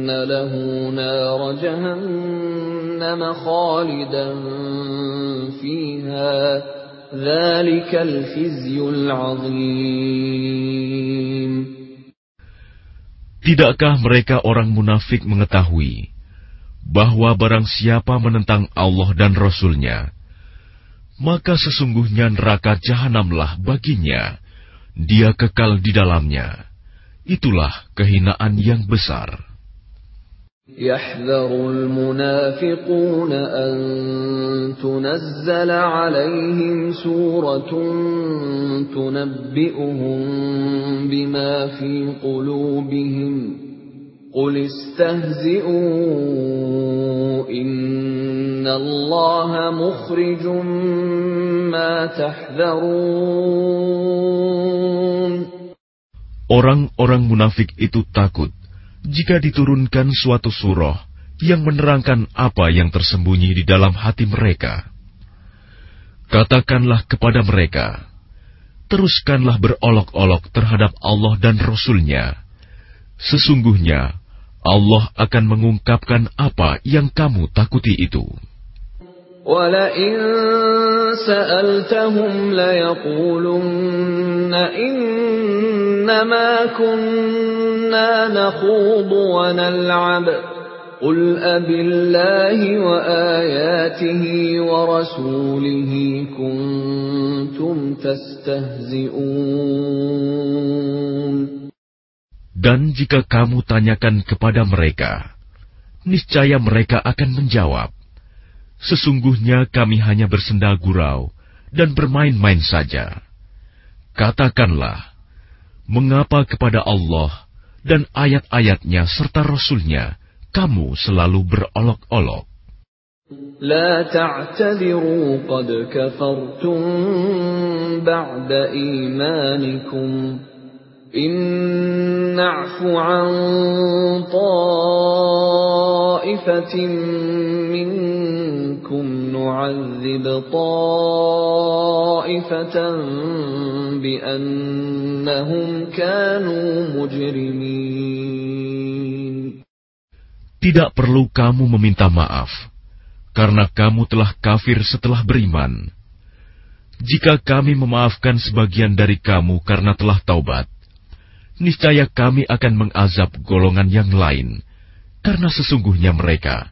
lahu nara jahannam khalidan fiha dzalikal khizyul azim Tidakkah mereka orang munafik mengetahui bahwa barang siapa menentang Allah dan Rasul-Nya, maka sesungguhnya neraka jahanamlah baginya. Dia kekal di dalamnya. Itulah kehinaan yang besar. يحذر المنافقون أن تنزل عليهم سورة تنبئهم بما في قلوبهم. قل استهزئوا إن الله مخرج ما تحذرون. Orang-orang munafik itu takut. Jika diturunkan suatu surah yang menerangkan apa yang tersembunyi di dalam hati mereka. Katakanlah kepada mereka, teruskanlah berolok-olok terhadap Allah dan Rasul-Nya. Sesungguhnya Allah akan mengungkapkan apa yang kamu takuti itu. وَلَئِن سَأَلْتَهُمْ لَيَقُولُنَّ إِنَّمَا كُنَّا نَخُوضُ وَنَلْعَبُ قُلْ أَبِاللَّهِ وَآيَاتِهِ وَرَسُولِهِ كُنتُمْ تَسْتَهْزِئُونَ Dan jika kamu tanyakan kepada mereka, niscaya mereka akan menjawab, Sesungguhnya kami hanya bersenda gurau dan bermain-main saja. Katakanlah, mengapa kepada Allah dan ayat-ayatnya serta Rasulnya kamu selalu berolok-olok? لا تعتذروا قد كفرتم بعد إيمانكم إن نعف عن طائفة منكم نعذب طائفة بأنهم كانوا مجرمين Tidak perlu kamu meminta maaf, karena kamu telah kafir setelah beriman. Jika kami memaafkan sebagian dari kamu karena telah taubat, niscaya kami akan mengazab golongan yang lain, karena sesungguhnya mereka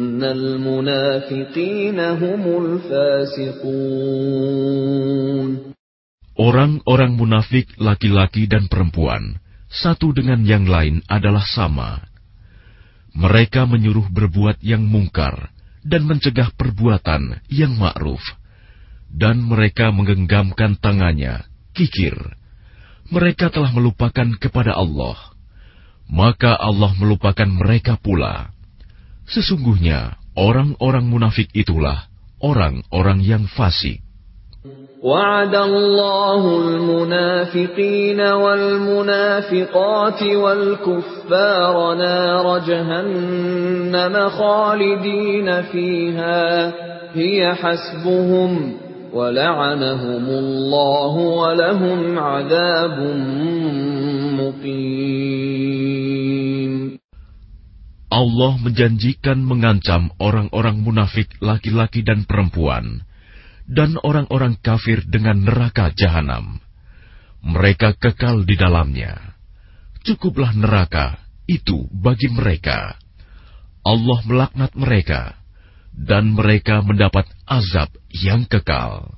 Orang-orang munafik laki-laki dan perempuan, satu dengan yang lain adalah sama. Mereka menyuruh berbuat yang mungkar dan mencegah perbuatan yang ma'ruf. Dan mereka menggenggamkan tangannya, kikir. Mereka telah melupakan kepada Allah. Maka Allah melupakan mereka pula. Sesungguhnya orang-orang munafik itulah orang-orang yang fasik. وعد الله المنافقين والمنافقات والكفار نار جهنم خالدين فيها هي حسبهم ولعنهم الله ولهم عذاب مقيم Allah menjanjikan mengancam orang-orang munafik laki-laki dan perempuan dan orang-orang kafir dengan neraka jahanam. Mereka kekal di dalamnya. Cukuplah neraka itu bagi mereka. Allah melaknat mereka, dan mereka mendapat azab yang kekal.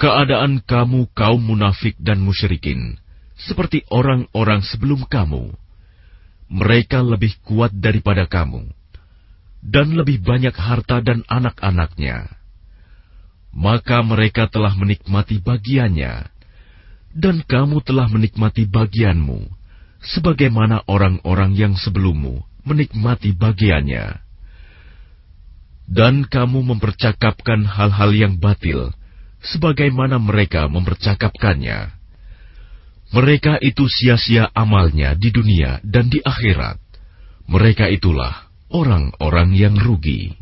Keadaan kamu kaum munafik dan musyrikin seperti orang-orang sebelum kamu. Mereka lebih kuat daripada kamu dan lebih banyak harta dan anak-anaknya. Maka mereka telah menikmati bagiannya dan kamu telah menikmati bagianmu sebagaimana orang-orang yang sebelummu menikmati bagiannya. Dan kamu mempercakapkan hal-hal yang batil, sebagaimana mereka mempercakapkannya. Mereka itu sia-sia amalnya di dunia dan di akhirat. Mereka itulah orang-orang yang rugi.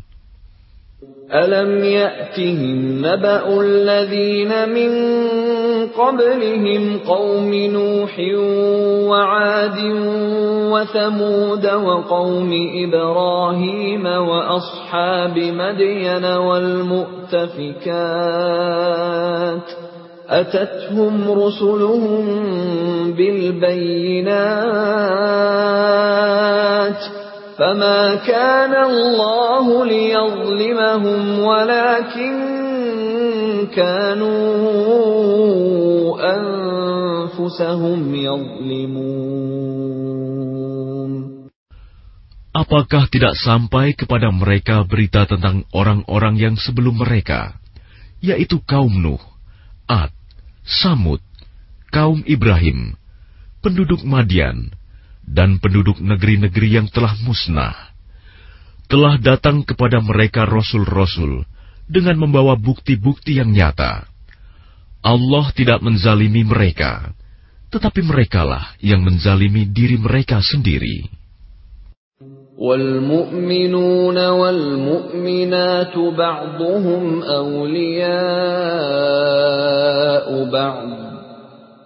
ألم يأتهم نبأ الذين من قبلهم قوم نوح وعاد وثمود وقوم إبراهيم وأصحاب مدين والمؤتفكات أتتهم رسلهم بالبينات فما كان الله ليظلمهم ولكن كانوا أنفسهم يظلمون Apakah tidak sampai kepada mereka berita tentang orang-orang yang sebelum mereka, yaitu kaum Nuh, Ad, Samud, kaum Ibrahim, penduduk Madian, dan penduduk negeri-negeri yang telah musnah? Telah datang kepada mereka rasul-rasul dengan membawa bukti-bukti yang nyata. Allah tidak menzalimi mereka, tetapi merekalah yang menzalimi diri mereka sendiri. والمؤمنون والمؤمنات بعضهم أولياء بعض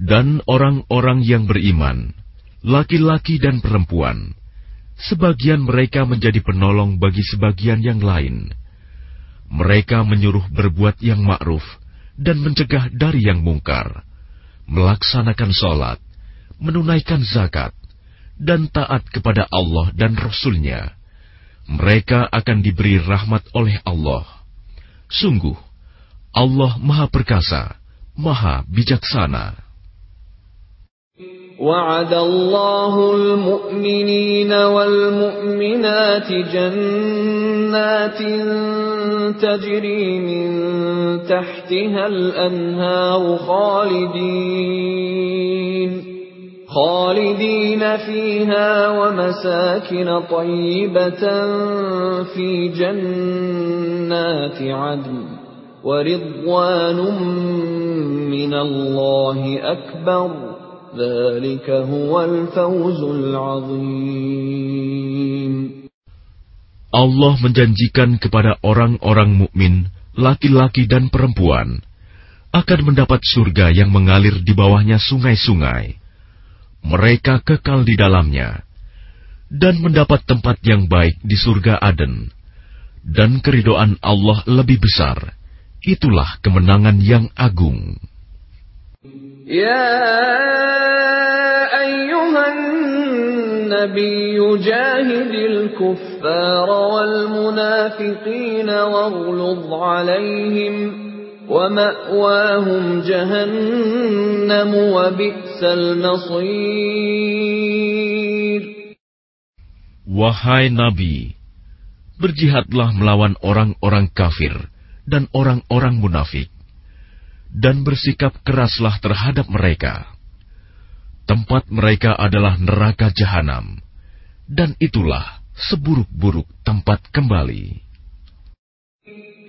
Dan orang-orang yang beriman, laki-laki dan perempuan, sebagian mereka menjadi penolong bagi sebagian yang lain. Mereka menyuruh berbuat yang ma'ruf dan mencegah dari yang mungkar melaksanakan sholat, menunaikan zakat, dan taat kepada Allah dan Rasul-Nya, mereka akan diberi rahmat oleh Allah. Sungguh, Allah Maha Perkasa, Maha Bijaksana. وعد الله المؤمنين والمؤمنات جنات تجري من تحتها الأنهار خالدين خالدين فيها ومساكن طيبة في جنات عدن ورضوان من الله أكبر. Allah menjanjikan kepada orang-orang mukmin, laki-laki dan perempuan, akan mendapat surga yang mengalir di bawahnya sungai-sungai. Mereka kekal di dalamnya dan mendapat tempat yang baik di surga Aden. Dan keridoan Allah lebih besar. Itulah kemenangan yang agung. يا أيها النبي جاهد الكفار والمنافقين واغلظ عليهم ومأواهم جهنم وبئس المصير Wahai Nabi, berjihadlah melawan orang-orang kafir dan orang-orang munafik dan bersikap keraslah terhadap mereka. Tempat mereka adalah neraka jahanam, dan itulah seburuk-buruk tempat kembali.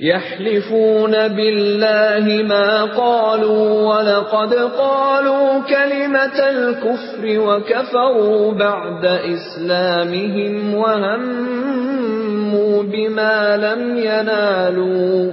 يحلفون بالله ما قالوا ولقد قالوا كلمة الكفر وكفروا بعد إسلامهم وهموا بما لم ينالوا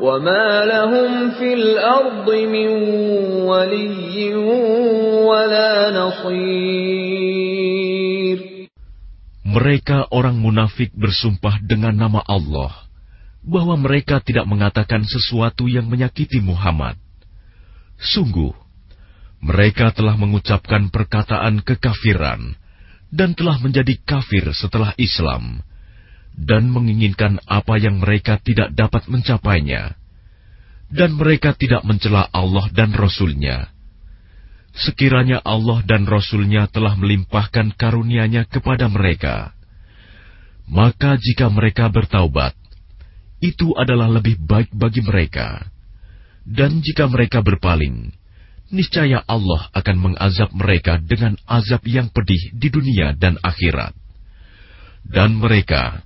وما لهم في الأرض من ولي ولا نصير Mereka orang munafik bersumpah dengan nama Allah bahwa mereka tidak mengatakan sesuatu yang menyakiti Muhammad. Sungguh, mereka telah mengucapkan perkataan kekafiran dan telah menjadi kafir setelah Islam dan menginginkan apa yang mereka tidak dapat mencapainya, dan mereka tidak mencela Allah dan Rasul-Nya. Sekiranya Allah dan Rasul-Nya telah melimpahkan karunia-Nya kepada mereka, maka jika mereka bertaubat, itu adalah lebih baik bagi mereka. Dan jika mereka berpaling, niscaya Allah akan mengazab mereka dengan azab yang pedih di dunia dan akhirat. Dan mereka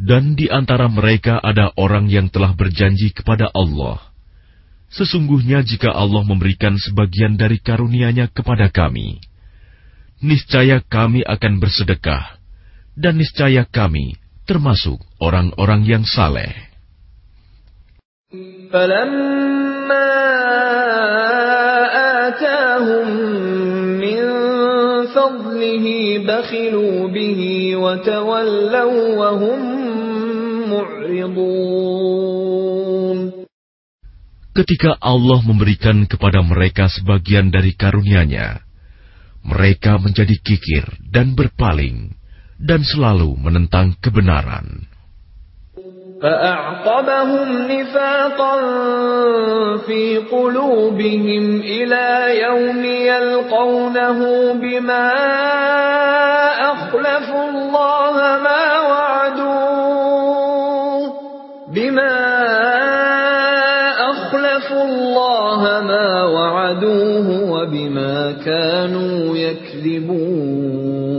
Dan di antara mereka ada orang yang telah berjanji kepada Allah, Sesungguhnya jika Allah memberikan sebagian dari karunia-Nya kepada kami, niscaya kami akan bersedekah, dan niscaya kami termasuk orang-orang yang saleh. فَلَمَّا آتَاهُم مِّن فَضْلِهِ بَخِلُوا بِهِ وَتَوَلَّوْا وَهُم Ketika Allah memberikan kepada mereka sebagian dari karunia-Nya, mereka menjadi kikir dan berpaling dan selalu menentang kebenaran. فأعقبهم نفاقا في قلوبهم إلى يوم يلقونه بما أخلفوا الله ما وعدوه بما أخلفوا الله ما وعدوه وبما كانوا يكذبون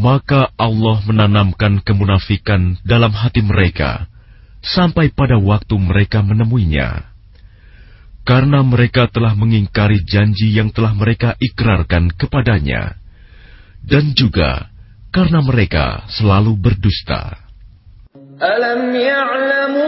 Maka Allah menanamkan kemunafikan dalam hati mereka sampai pada waktu mereka menemuinya. Karena mereka telah mengingkari janji yang telah mereka ikrarkan kepadanya. Dan juga karena mereka selalu berdusta. Alam ya'lamu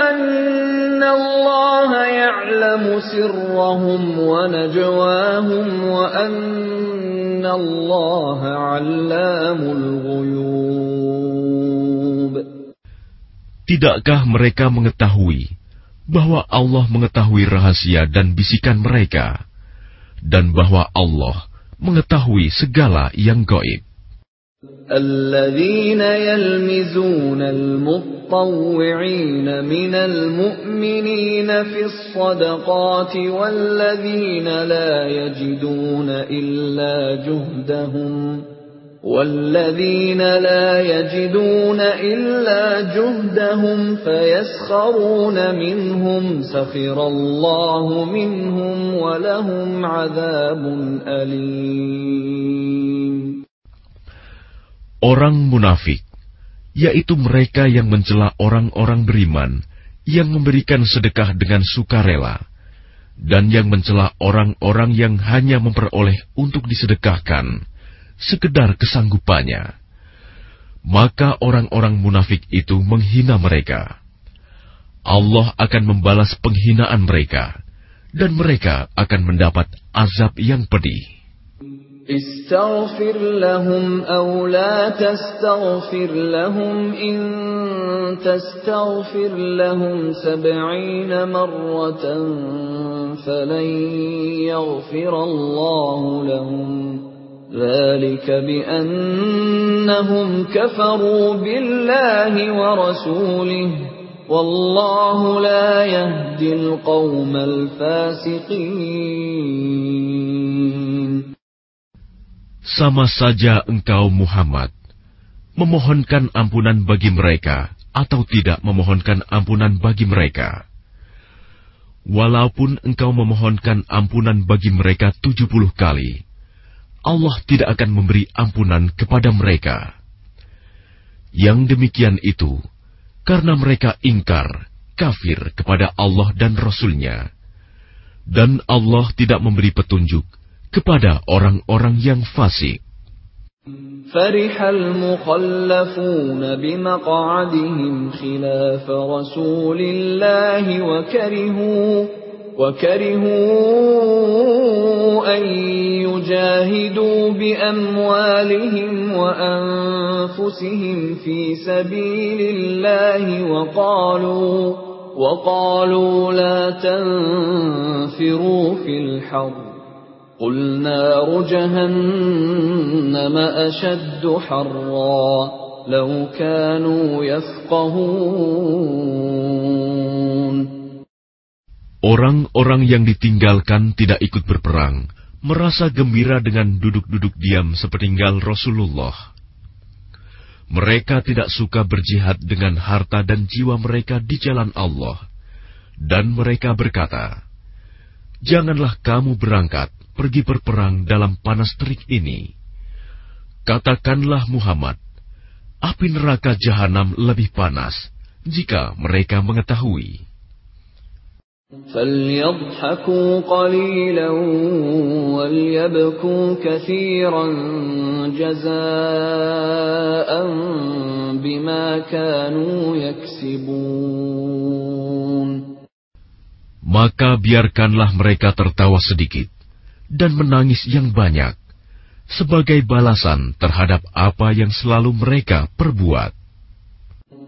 anna Allah ya'lamu sirrahum wa najwahum wa anna Allah 'allamul ghuyub. Tidakkah mereka mengetahui bahwa Allah mengetahui rahasia dan bisikan mereka dan bahwa Allah mengetahui segala yang gaib. الذين يلمزون المطوعين من المؤمنين في الصدقات والذين لا يجدون إلا جهدهم والذين لا يجدون إلا جهدهم فيسخرون منهم سخر الله منهم ولهم عذاب أليم Orang munafik, yaitu mereka yang mencela orang-orang beriman yang memberikan sedekah dengan sukarela, dan yang mencela orang-orang yang hanya memperoleh untuk disedekahkan, sekedar kesanggupannya, maka orang-orang munafik itu menghina mereka. Allah akan membalas penghinaan mereka, dan mereka akan mendapat azab yang pedih. استغفر لهم أو لا تستغفر لهم إن تستغفر لهم سبعين مرة فلن يغفر الله لهم ذلك بأنهم كفروا بالله ورسوله والله لا يهدي القوم الفاسقين Sama saja engkau Muhammad memohonkan ampunan bagi mereka atau tidak memohonkan ampunan bagi mereka. Walaupun engkau memohonkan ampunan bagi mereka tujuh puluh kali, Allah tidak akan memberi ampunan kepada mereka. Yang demikian itu karena mereka ingkar, kafir kepada Allah dan Rasul-Nya. Dan Allah tidak memberi petunjuk kepada orang-orang yang fasik. فرح المخلفون بمقعدهم خلاف رسول الله وكرهوا وكرهوا أن يجاهدوا بأموالهم وأنفسهم في سبيل الله وقالوا وقالوا لا تنفروا في الحرب. قل نار جهنم أشد حرا لو كانوا يفقهون. Orang-orang yang ditinggalkan tidak ikut berperang, merasa gembira dengan duduk-duduk diam sepeninggal Rasulullah. Mereka tidak suka berjihad dengan harta dan jiwa mereka di jalan Allah. Dan mereka berkata, Janganlah kamu berangkat pergi berperang dalam panas terik ini. Katakanlah Muhammad, api neraka jahanam lebih panas jika mereka mengetahui. فليضحكوا قليلا وليبكوا كثيرا جزاء بما كانوا يكسبون Maka biarkanlah mereka tertawa sedikit dan menangis yang banyak sebagai balasan terhadap apa yang selalu mereka perbuat.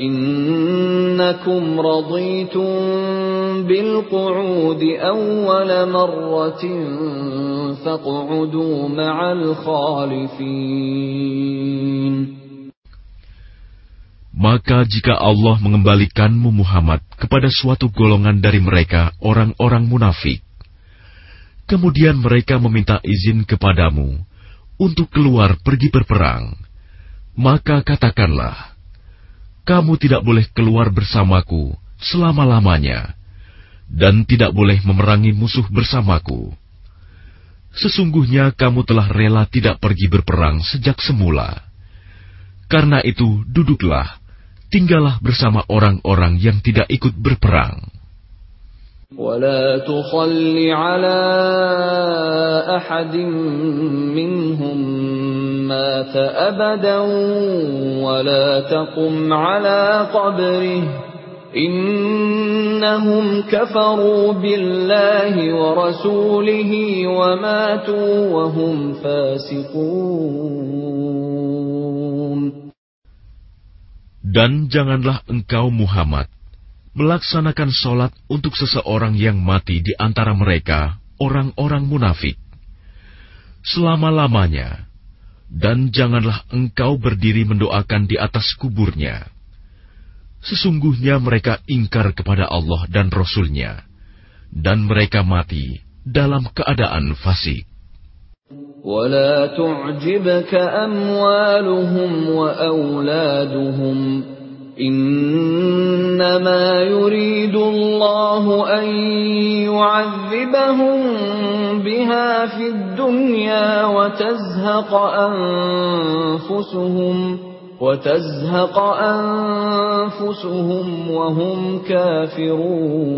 إنكم رضيتم بالقعود أول مرة فاقعدوا مع الخالفين Maka jika Allah mengembalikanmu Muhammad kepada suatu golongan dari mereka, orang-orang munafik, kemudian mereka meminta izin kepadamu untuk keluar pergi berperang, maka katakanlah, kamu tidak boleh keluar bersamaku selama-lamanya, dan tidak boleh memerangi musuh bersamaku. Sesungguhnya kamu telah rela tidak pergi berperang sejak semula. Karena itu, duduklah, tinggallah bersama orang-orang yang tidak ikut berperang. ولا تصل على أحد منهم مات أبدا ولا تقم على قبره إنهم كفروا بالله ورسوله وماتوا وهم فاسقون Dan janganlah engkau Muhammad melaksanakan sholat untuk seseorang yang mati di antara mereka, orang-orang munafik, selama-lamanya, dan janganlah engkau berdiri mendoakan di atas kuburnya. Sesungguhnya mereka ingkar kepada Allah dan Rasul-Nya, dan mereka mati dalam keadaan fasik. ولا تعجبك أموالهم وأولادهم إنما يريد الله أن يعذبهم بها في الدنيا وتزهق أنفسهم وتزهق أنفسهم وهم كافرون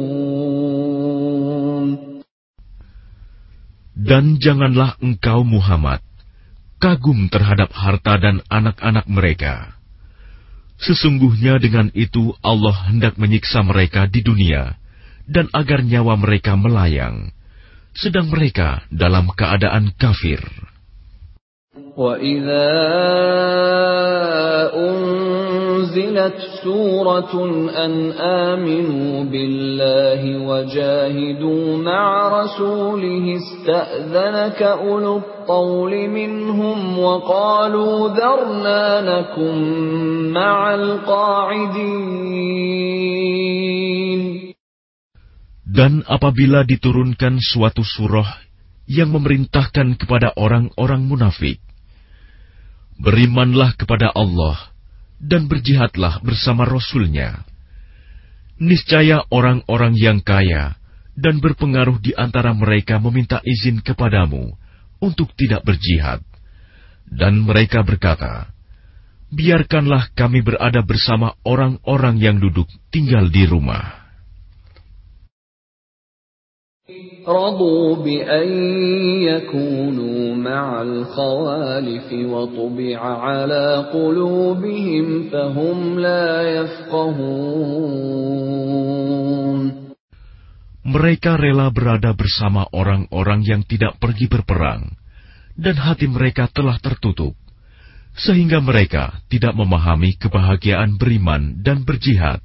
Dan janganlah engkau Muhammad kagum terhadap harta dan anak-anak mereka Sesungguhnya dengan itu Allah hendak menyiksa mereka di dunia dan agar nyawa mereka melayang, sedang mereka dalam keadaan kafir. وَإِذَا أُنزِلَتْ سُورَةٌ أَنْ آمِنُوا بِاللَّهِ وَجَاهِدُوا مَعَ رَسُولِهِ اسْتَأْذَنَكَ أُولُو الطَّوْلِ مِنْهُمْ وَقَالُوا ذَرْنَا نَكُن مَّعَ الْقَاعِدِينَ Dan apabila diturunkan suatu surah yang memerintahkan kepada orang-orang munafik, berimanlah kepada Allah dan berjihadlah bersama Rasul-Nya. Niscaya orang-orang yang kaya dan berpengaruh di antara mereka meminta izin kepadamu untuk tidak berjihad. Dan mereka berkata, Biarkanlah kami berada bersama orang-orang yang duduk tinggal di rumah. رضوا بأن يكونوا مع الخوالف وطبع على قلوبهم فهم لا يفقهون Mereka rela berada bersama orang-orang yang tidak pergi berperang, dan hati mereka telah tertutup, sehingga mereka tidak memahami kebahagiaan beriman dan berjihad.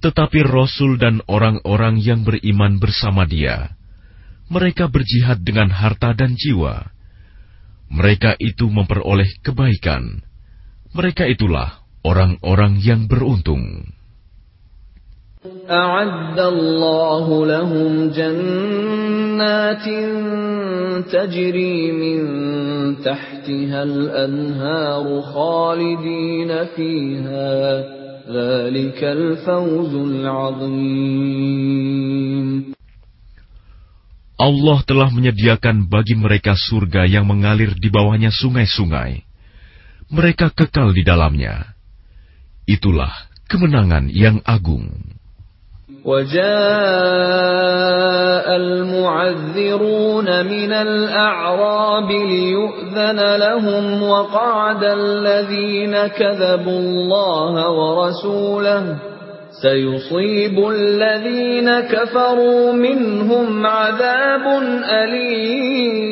Tetapi Rasul dan orang-orang yang beriman bersama dia, mereka berjihad dengan harta dan jiwa. Mereka itu memperoleh kebaikan. Mereka itulah orang-orang yang beruntung. أعد الله لهم جنات تجري من تحتها الأنهار خالدين فيها ذلك الفوز العظيم Allah telah menyediakan bagi mereka surga yang mengalir di bawahnya sungai-sungai. Mereka kekal di dalamnya. Itulah kemenangan yang agung. وجاء المعذرون من الأعراب ليؤذن لهم وقعد الذين كذبوا الله ورسوله سيصيب الذين كفروا منهم عذاب أليم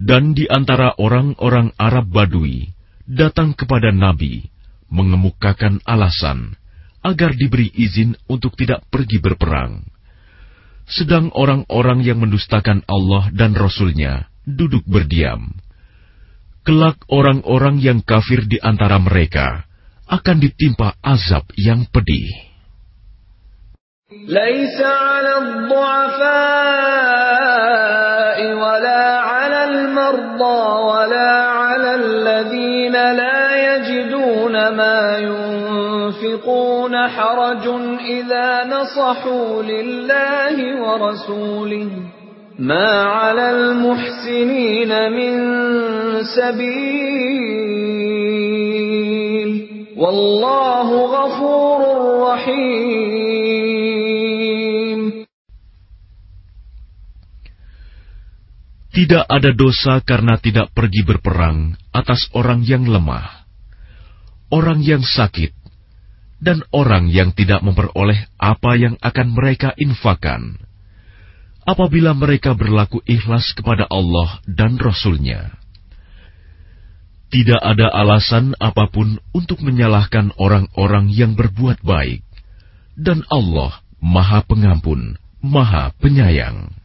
Dan di antara orang-orang Arab Badui datang kepada Nabi mengemukakan alasan agar diberi izin untuk tidak pergi berperang. Sedang orang-orang yang mendustakan Allah dan Rasul-Nya duduk berdiam. Kelak orang-orang yang kafir di antara mereka akan ditimpa azab yang pedih. ليس على الضعفاء ولا ما ينفقون حرج إذا نصحوا لله ورسوله ما على المحسنين من سبيل والله غفور رحيم Tidak ada dosa karena tidak pergi berperang atas orang yang lemah, orang yang sakit, dan orang yang tidak memperoleh apa yang akan mereka infakan. Apabila mereka berlaku ikhlas kepada Allah dan Rasul-Nya. Tidak ada alasan apa pun untuk menyalahkan orang-orang yang berbuat baik. Dan Allah Maha Pengampun, Maha Penyayang.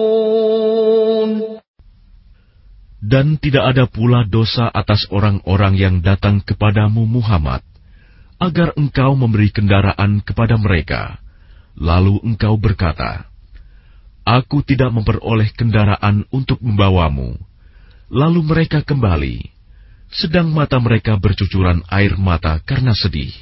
Dan tidak ada pula dosa atas orang-orang yang datang kepadamu Muhammad, agar engkau memberi kendaraan kepada mereka. Lalu engkau berkata, Aku tidak memperoleh kendaraan untuk membawamu. Lalu mereka kembali, sedang mata mereka bercucuran air mata karena sedih,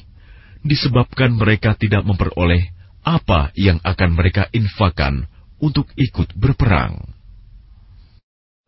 disebabkan mereka tidak memperoleh apa yang akan mereka infakan untuk ikut berperang.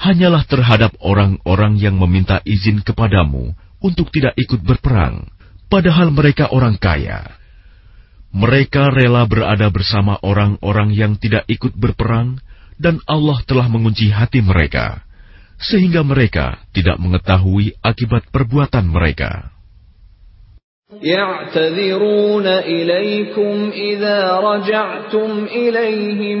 hanyalah terhadap orang-orang yang meminta izin kepadamu untuk tidak ikut berperang, padahal mereka orang kaya. Mereka rela berada bersama orang-orang yang tidak ikut berperang, dan Allah telah mengunci hati mereka, sehingga mereka tidak mengetahui akibat perbuatan mereka. يعتذرون إليكم إذا رجعتم إليهم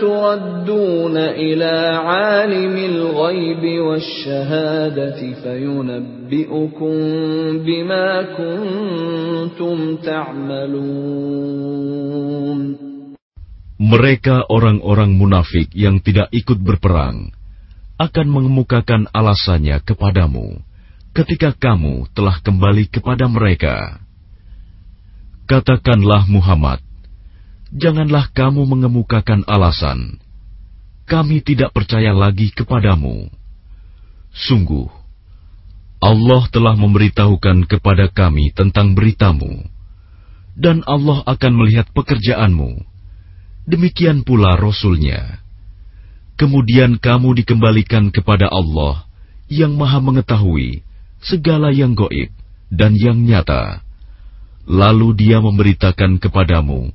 تردون إلى عالم الغيب والشهادة فينبئكم بما كنتم تعملون Mereka orang-orang munafik yang tidak ikut berperang akan mengemukakan alasannya kepadamu ketika kamu telah kembali kepada mereka. Katakanlah Muhammad, janganlah kamu mengemukakan alasan. Kami tidak percaya lagi kepadamu. Sungguh, Allah telah memberitahukan kepada kami tentang beritamu, dan Allah akan melihat pekerjaanmu. Demikian pula Rasulnya. Kemudian kamu dikembalikan kepada Allah yang maha mengetahui segala yang goib dan yang nyata. Lalu dia memberitakan kepadamu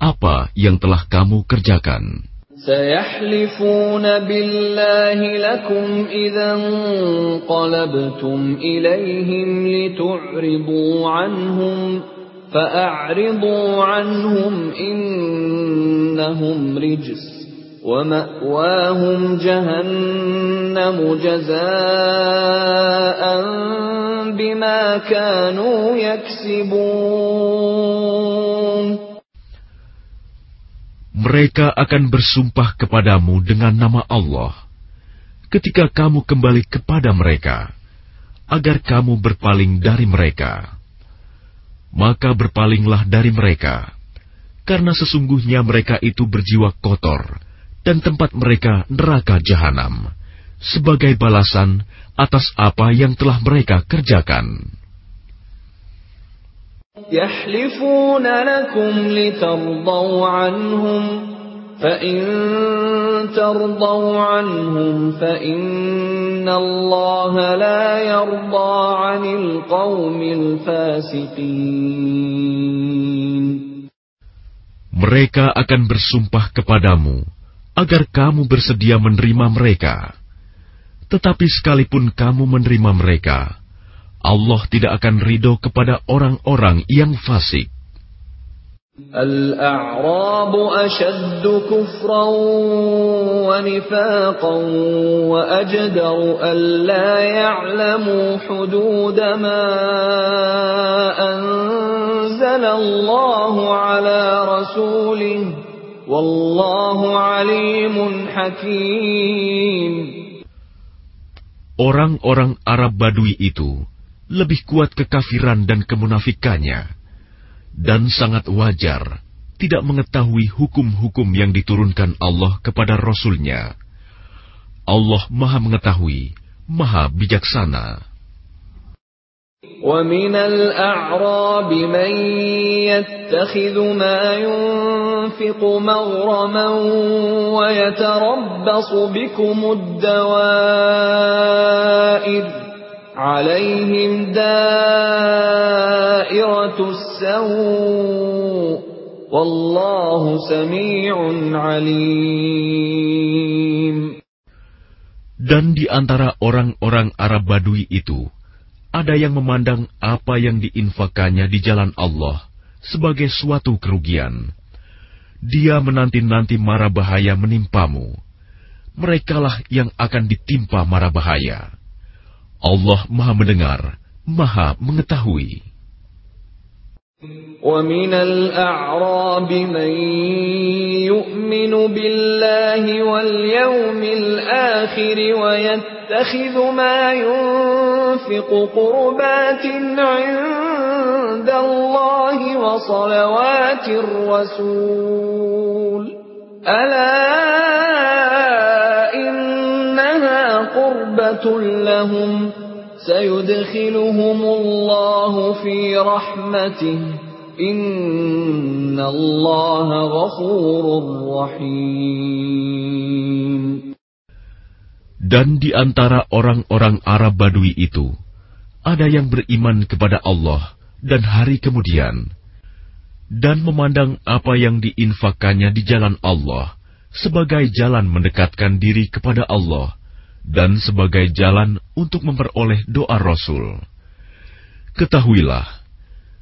apa yang telah kamu kerjakan. سيحلفون بالله لكم إذا انقلبتم إليهم لتعرضوا عنهم فأعرضوا عنهم إنهم رجس ومأواهم جهنم جزاء بما كانوا يكسبون Mereka akan bersumpah kepadamu dengan nama Allah ketika kamu kembali kepada mereka, agar kamu berpaling dari mereka. Maka berpalinglah dari mereka, karena sesungguhnya mereka itu berjiwa kotor, dan tempat mereka neraka jahanam, sebagai balasan atas apa yang telah mereka kerjakan. يحلفون لكم لترضوا عنهم فإن ترضوا عنهم فإن الله لا يرضى عن القوم الفاسقين Mereka akan bersumpah kepadamu agar kamu bersedia menerima mereka. Tetapi sekalipun kamu menerima mereka, Allah tidak akan ridho kepada orang-orang yang fasik. الأعراب أشد كفرا ونفاقا وأجدر ألا يعلموا حدود ما أنزل الله على رسوله والله عليم حكيم Orang-orang Arab Badui itu lebih kuat kekafiran dan kemunafikannya, dan sangat wajar tidak mengetahui hukum-hukum yang diturunkan Allah kepada Rasul-Nya. Allah Maha Mengetahui, Maha Bijaksana. ومن الأعراب من يتخذ ما ينفق مغرما ويتربص بكم الدوائر عليهم دائرة السوء والله سميع عليم Dan di antara orang-orang Arab Badui itu, ada yang memandang apa yang diinfakannya di jalan Allah sebagai suatu kerugian. Dia menanti-nanti mara bahaya menimpamu. Merekalah yang akan ditimpa mara bahaya. Allah Maha Mendengar, Maha Mengetahui. ومن الأعراب من يؤمن بالله واليوم الآخر ويتبع يتخذ ما ينفق قربات عند الله وصلوات الرسول ألا لهم سيدخلهم الله في رحمته إن الله غفور رحيم Dan di antara orang-orang Arab Badui itu, ada yang beriman kepada Allah dan hari kemudian, dan memandang apa yang diinfakannya di jalan Allah sebagai jalan mendekatkan diri kepada Allah dan sebagai jalan untuk memperoleh doa Rasul. Ketahuilah,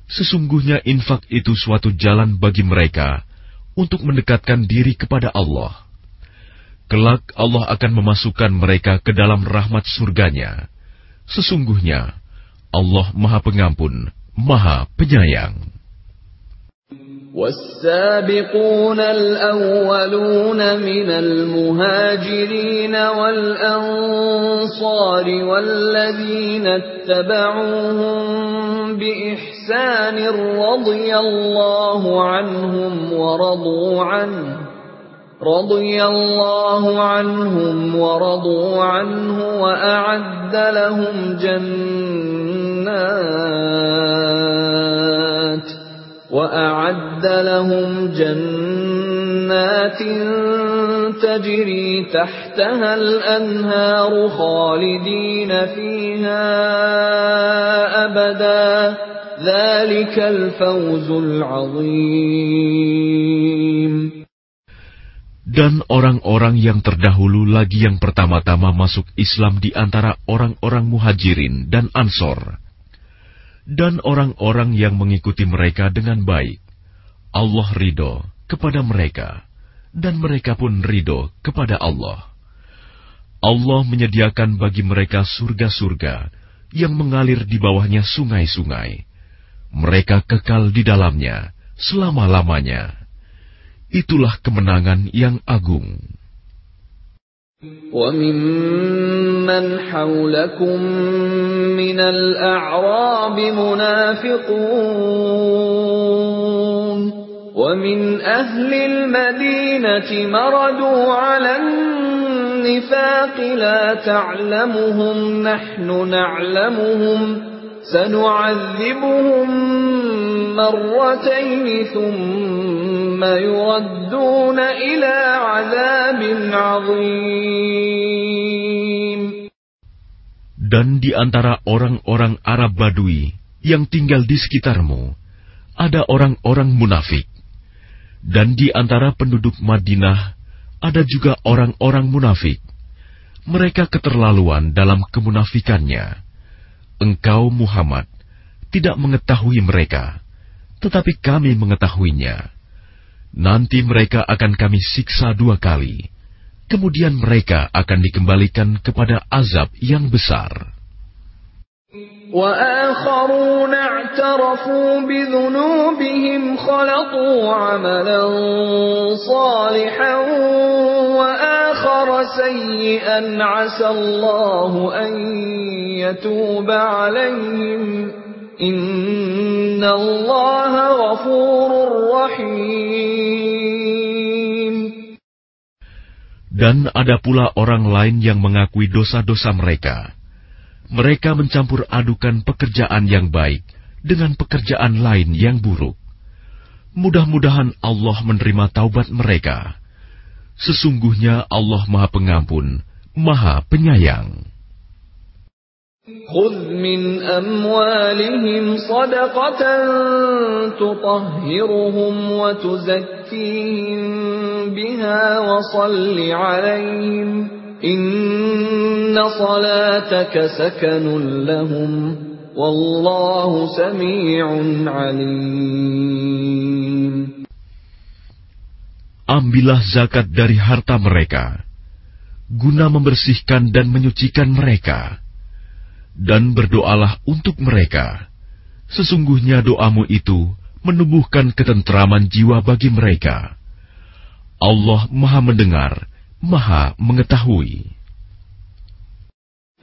sesungguhnya infak itu suatu jalan bagi mereka untuk mendekatkan diri kepada Allah. Kelak Allah akan memasukkan mereka ke dalam rahmat surganya. Sesungguhnya Allah Maha Pengampun, Maha Penyayang. والسابقون الأولون من المهاجرين والأنصار والذين اتبعوهم بإحسان رضي الله عنهم ورضوا عنه رضي الله عنهم ورضوا عنه وأعد لهم جنات وأعد لهم جنات تجري تحتها الأنهار خالدين فيها أبدا ذلك الفوز العظيم Dan orang-orang yang terdahulu lagi yang pertama-tama masuk Islam di antara orang-orang muhajirin dan ansor. dan orang-orang yang mengikuti mereka dengan baik. Allah ridho kepada mereka. Dan mereka pun ridho kepada Allah. Allah menyediakan bagi mereka surga-surga yang mengalir di bawahnya sungai-sungai. Mereka kekal di dalamnya selama-lamanya. Itulah kemenangan yang agung. وممن حولكم من الأعراب منافقون ومن أهل المدينة مردوا على النفاق لا تعلمهم نحن نعلمهم سنعذبهم مرتين ثم يردون إلى عذاب عظيم Dan di antara orang-orang Arab Badui yang tinggal di sekitarmu, ada orang-orang munafik. Dan di antara penduduk Madinah, ada juga orang-orang munafik. Mereka keterlaluan dalam kemunafikannya. Engkau, Muhammad, tidak mengetahui mereka, tetapi kami mengetahuinya. Nanti mereka akan kami siksa dua kali, kemudian mereka akan dikembalikan kepada azab yang besar. وآخرون اعترفوا بذنوبهم خلطوا عملا صالحا وآخر سيئا عسى الله أن يتوب عليهم إن الله غفور رحيم dan ada pula orang lain yang mengakui dosa-dosa mereka. Mereka mencampur adukan pekerjaan yang baik dengan pekerjaan lain yang buruk. Mudah-mudahan Allah menerima taubat mereka. Sesungguhnya Allah Maha Pengampun, Maha Penyayang. خذ من أموالهم صدقة تطهرهم وتزكيهم بها وصل عليهم إن صلاتك سكن لهم والله سميع عليم Ambillah zakat dari harta mereka, guna membersihkan dan menyucikan mereka. Dan berdoalah untuk mereka. Sesungguhnya doamu itu menumbuhkan ketentraman jiwa bagi mereka. Allah Maha Mendengar, Maha Mengetahui.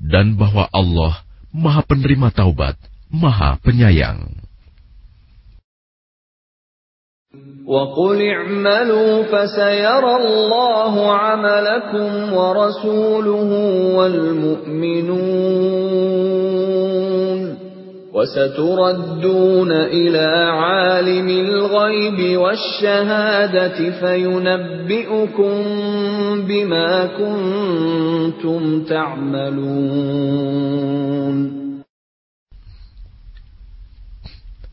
dan bahwa Allah Maha Penerima Taubat, Maha Penyayang. وَقُلِ اعْمَلُوا فَسَيَرَى اللَّهُ عَمَلَكُمْ وَرَسُولُهُ وَالْمُؤْمِنُونَ وستردون إلى عالم الغيب والشهادة فينبئكم بما كنتم تعملون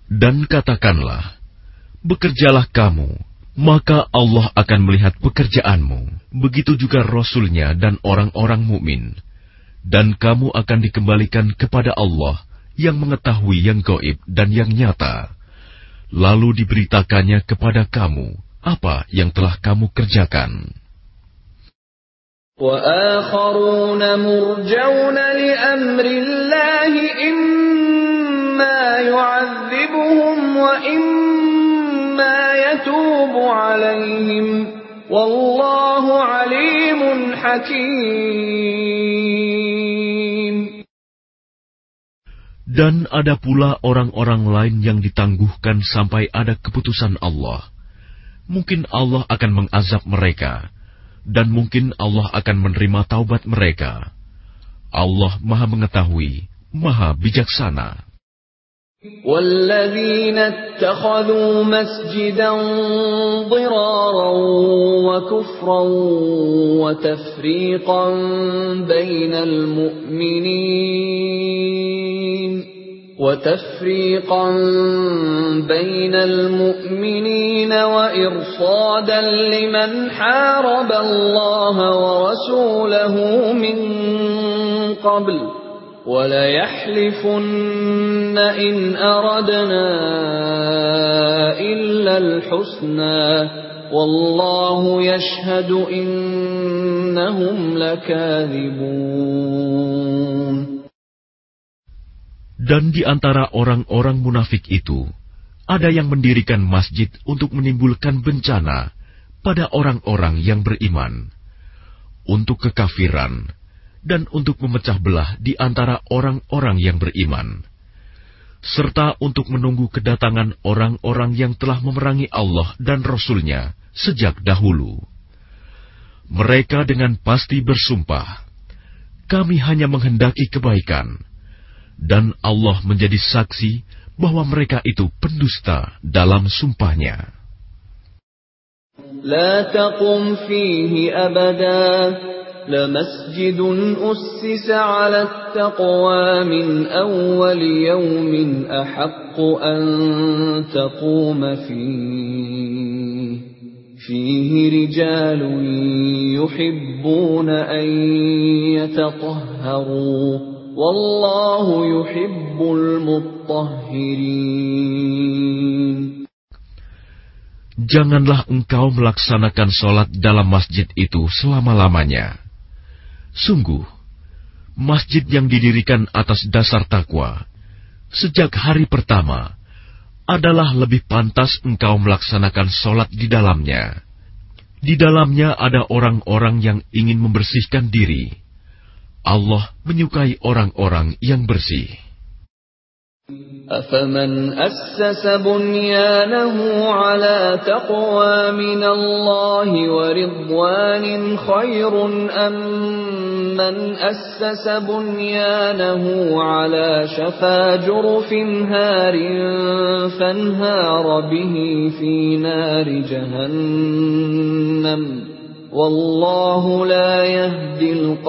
Dan katakanlah, bekerjalah kamu, maka Allah akan melihat pekerjaanmu. Begitu juga Rasulnya dan orang-orang mukmin, dan kamu akan dikembalikan kepada Allah yang mengetahui yang goib dan yang nyata, lalu diberitakannya kepada kamu apa yang telah kamu kerjakan. وآخرون مرجون لأمر الله إما يعذبهم وإما يتوب عليهم والله عليم حكيم Dan ada pula orang-orang lain yang ditangguhkan sampai ada keputusan Allah. Mungkin Allah akan mengazab mereka, dan mungkin Allah akan menerima taubat mereka. Allah Maha Mengetahui, Maha Bijaksana. والذين اتخذوا مسجدا ضرارا وكفرا وتفريقا بين المؤمنين وتفريقا بين المؤمنين وإرصادا لمن حارب الله ورسوله من قبل وليحلفن إن أردنا إلا الحسنى والله يشهد إنهم لكاذبون Dan di antara orang-orang munafik itu, ada yang mendirikan masjid untuk menimbulkan bencana pada orang-orang yang beriman, untuk kekafiran, dan untuk memecah belah di antara orang-orang yang beriman, serta untuk menunggu kedatangan orang-orang yang telah memerangi Allah dan Rasul-Nya sejak dahulu. Mereka dengan pasti bersumpah, "Kami hanya menghendaki kebaikan." dan Allah menjadi saksi bahwa mereka itu pendusta dalam sumpahnya. لا تقم فيه أبدا لمسجد أسس على التقوى من أول يوم أحق أن تقوم فيه فيه رجال يحبون أن يتطهروا Wallahu yuhibbul mutahhirin. Janganlah engkau melaksanakan sholat dalam masjid itu selama-lamanya. Sungguh, masjid yang didirikan atas dasar takwa, sejak hari pertama, adalah lebih pantas engkau melaksanakan sholat di dalamnya. Di dalamnya ada orang-orang yang ingin membersihkan diri Allah menyukai orang-orang yang bersih. أفمن أسس بنيانه على تقوى من الله ورضوان خير أم من أسس بنيانه على شفا جرف هار فانهار به في نار جهنم Wallahu la yahdil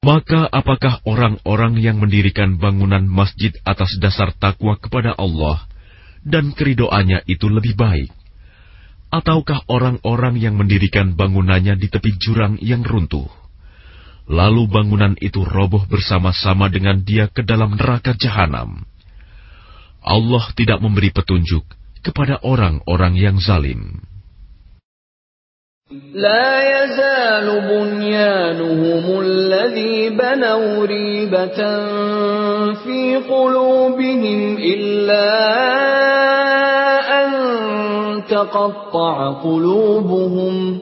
Maka apakah orang-orang yang mendirikan bangunan masjid atas dasar takwa kepada Allah dan keridoannya itu lebih baik? Ataukah orang-orang yang mendirikan bangunannya di tepi jurang yang runtuh? Lalu bangunan itu roboh bersama-sama dengan dia ke dalam neraka jahanam. Allah tidak memberi petunjuk kepada orang-orang yang zalim. لا يزال بنيانهم الذي بنوا ريبة في قلوبهم إلا أن تقطع قلوبهم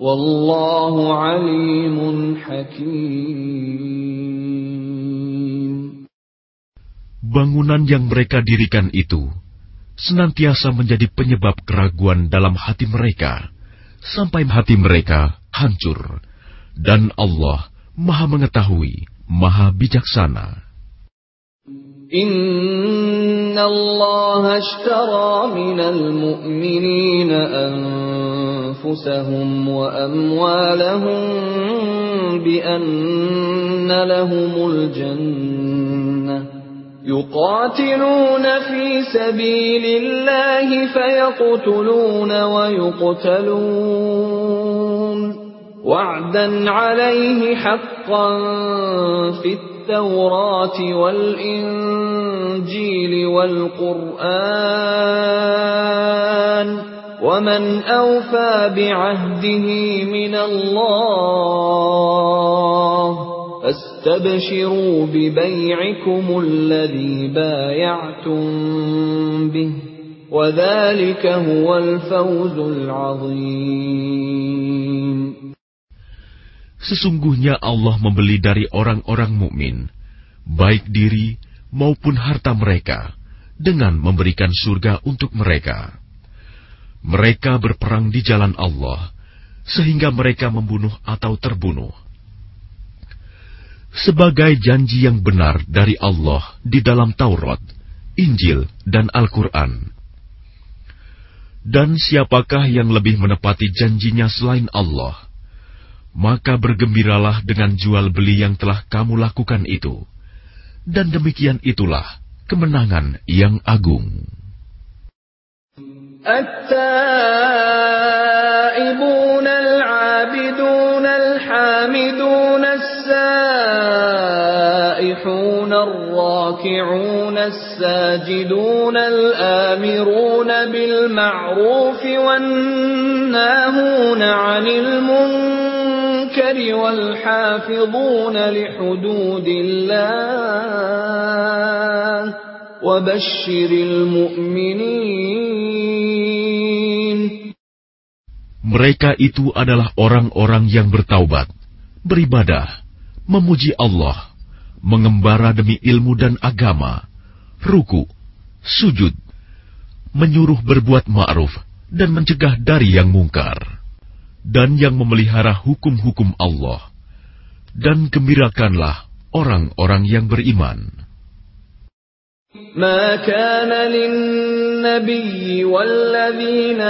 والله عليم حكيم Bangunan yang mereka dirikan itu senantiasa menjadi penyebab keraguan dalam hati mereka sampai hati mereka hancur. Dan Allah maha mengetahui, maha bijaksana. Inna Allah ashtara minal mu'minina anfusahum wa amwalahum bi anna lahumul jannah. يقاتلون في سبيل الله فيقتلون ويقتلون. وعدا عليه حقا في التوراة والإنجيل والقرآن. ومن أوفى بعهده من الله فاستبشروا ببيعكم الذي بايعتم به وذلك هو الفوز العظيم Sesungguhnya Allah membeli dari orang-orang mukmin, baik diri maupun harta mereka, dengan memberikan surga untuk mereka. Mereka berperang di jalan Allah, sehingga mereka membunuh atau terbunuh sebagai janji yang benar dari Allah di dalam Taurat, Injil, dan Al-Quran. Dan siapakah yang lebih menepati janjinya selain Allah? Maka bergembiralah dengan jual beli yang telah kamu lakukan itu. Dan demikian itulah kemenangan yang agung. التائبون العابدون الحامدون السائحون الراكعون الساجدون الآمرون بالمعروف والناهون عن المنكر والحافظون لحدود الله وبشر المؤمنين Mereka itu adalah orang-orang yang bertaubat, beribadah, memuji Allah, mengembara demi ilmu dan agama, ruku, sujud, menyuruh berbuat ma'ruf dan mencegah dari yang mungkar, dan yang memelihara hukum-hukum Allah, dan gembirakanlah orang-orang yang beriman. ما كان للنبي والذين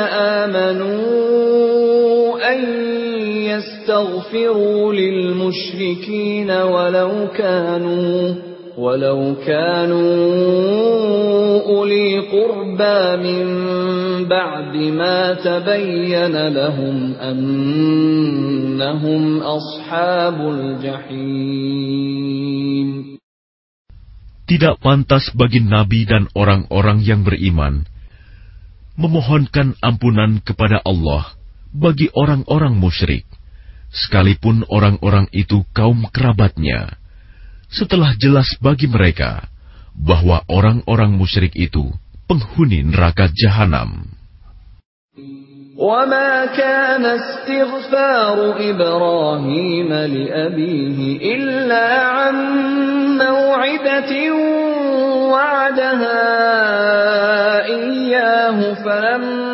آمنوا أن يستغفروا للمشركين ولو كانوا ولو كانوا أولي قربى من بعد ما تبين لهم أنهم أصحاب الجحيم Tidak pantas bagi nabi dan orang-orang yang beriman memohonkan ampunan kepada Allah bagi orang-orang musyrik sekalipun orang-orang itu kaum kerabatnya, setelah jelas bagi mereka bahwa orang-orang musyrik itu penghuni neraka jahanam. وما كان استغفار إبراهيم لأبيه إلا عن موعدة وعدها إياه فلما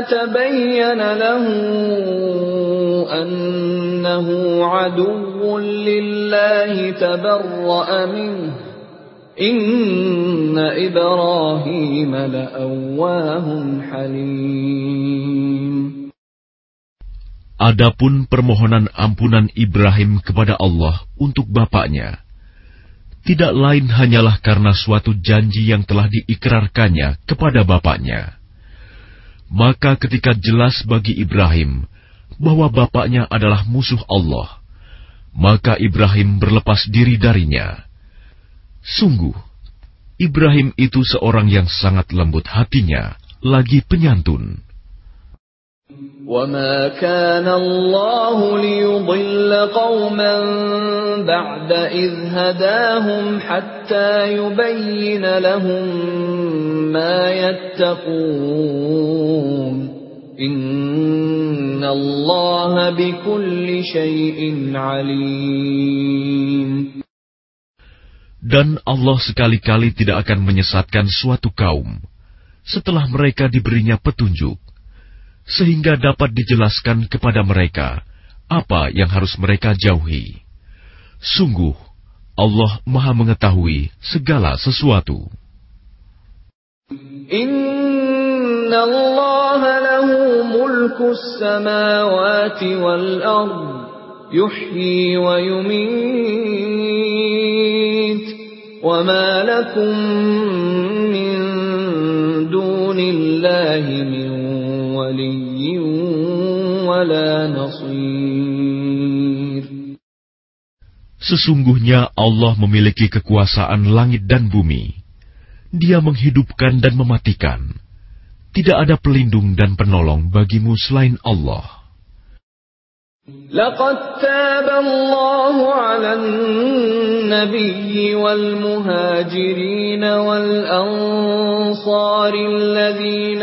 تبين له أنه عدو لله تبرأ منه إن إبراهيم لأواه حليم Adapun permohonan ampunan Ibrahim kepada Allah untuk bapaknya, tidak lain hanyalah karena suatu janji yang telah diikrarkannya kepada bapaknya. Maka ketika jelas bagi Ibrahim bahwa bapaknya adalah musuh Allah, maka Ibrahim berlepas diri darinya. Sungguh, Ibrahim itu seorang yang sangat lembut hatinya, lagi penyantun. وما كان الله ليضل قوما بعد إذ هداهم حتى يبين لهم ما يتقون إن الله بكل شيء عليم Dan Allah sekali-kali tidak akan menyesatkan suatu kaum setelah mereka diberinya petunjuk sehingga dapat dijelaskan kepada mereka apa yang harus mereka jauhi. Sungguh, Allah Maha Mengetahui segala sesuatu. Inna Allah lahu Sesungguhnya Allah memiliki kekuasaan langit dan bumi. Dia menghidupkan dan mematikan. Tidak ada pelindung dan penolong bagimu selain Allah. لقد تاب الله على النبي والمهاجرين والأنصار الذين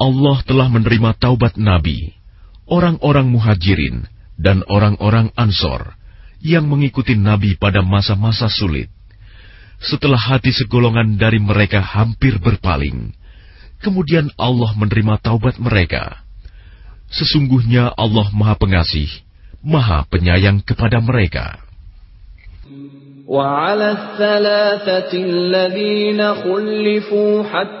Allah telah menerima taubat Nabi, orang-orang muhajirin, dan orang-orang Ansor yang mengikuti Nabi pada masa-masa sulit. Setelah hati segolongan dari mereka hampir berpaling, kemudian Allah menerima taubat mereka. Sesungguhnya Allah Maha Pengasih, Maha Penyayang kepada mereka. وعلى الثلاثة الذين خلفوا حتى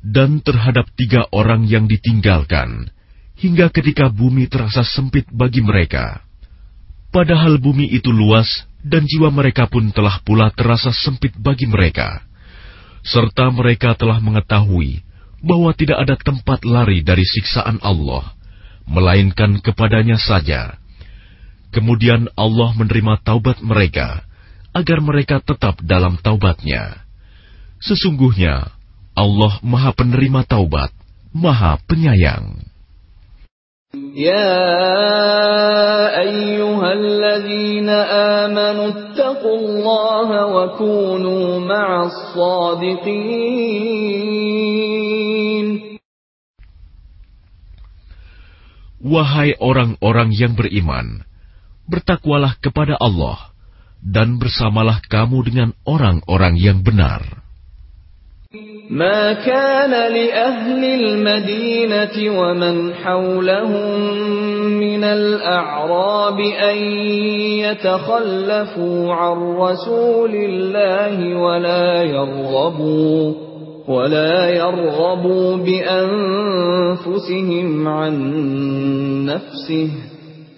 Dan terhadap tiga orang yang ditinggalkan, hingga ketika bumi terasa sempit bagi mereka. Padahal bumi itu luas dan jiwa mereka pun telah pula terasa sempit bagi mereka. Serta mereka telah mengetahui bahwa tidak ada tempat lari dari siksaan Allah, melainkan kepadanya saja. Kemudian Allah menerima taubat mereka, agar mereka tetap dalam taubatnya. Sesungguhnya Allah Maha Penerima Taubat, Maha Penyayang. يا أيها الذين آمنوا اتقوا الله وكونوا مع الصادقين Wahai orang-orang yang beriman, bertakwalah kepada Allah, dan bersamalah kamu dengan orang-orang yang benar. ما كان لأهل المدينة ومن حولهم من الأعراب أن يتخلفوا عن رسول الله ولا يرغبوا ولا يرغبوا بأنفسهم عن نفسه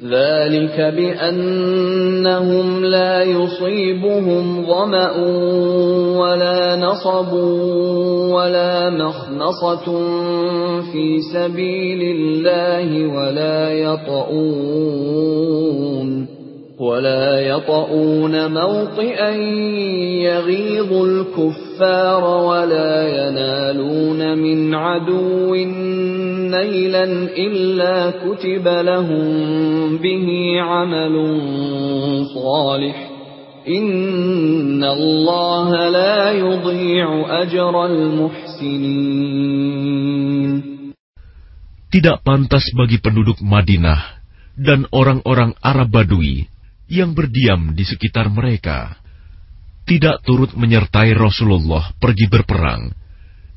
ذلك بأنهم لا يصيبهم ظمأ ولا نصب ولا مخنصة في سبيل الله ولا يطؤون. ولا يطؤون موطئا يغيظ الكفار ولا ينالون من عدو نيلا إلا كتب لهم به عمل صالح إن الله لا يضيع أجر المحسنين Tidak pantas bagi penduduk Madinah dan orang-orang Arab Badui yang berdiam di sekitar mereka, tidak turut menyertai Rasulullah pergi berperang,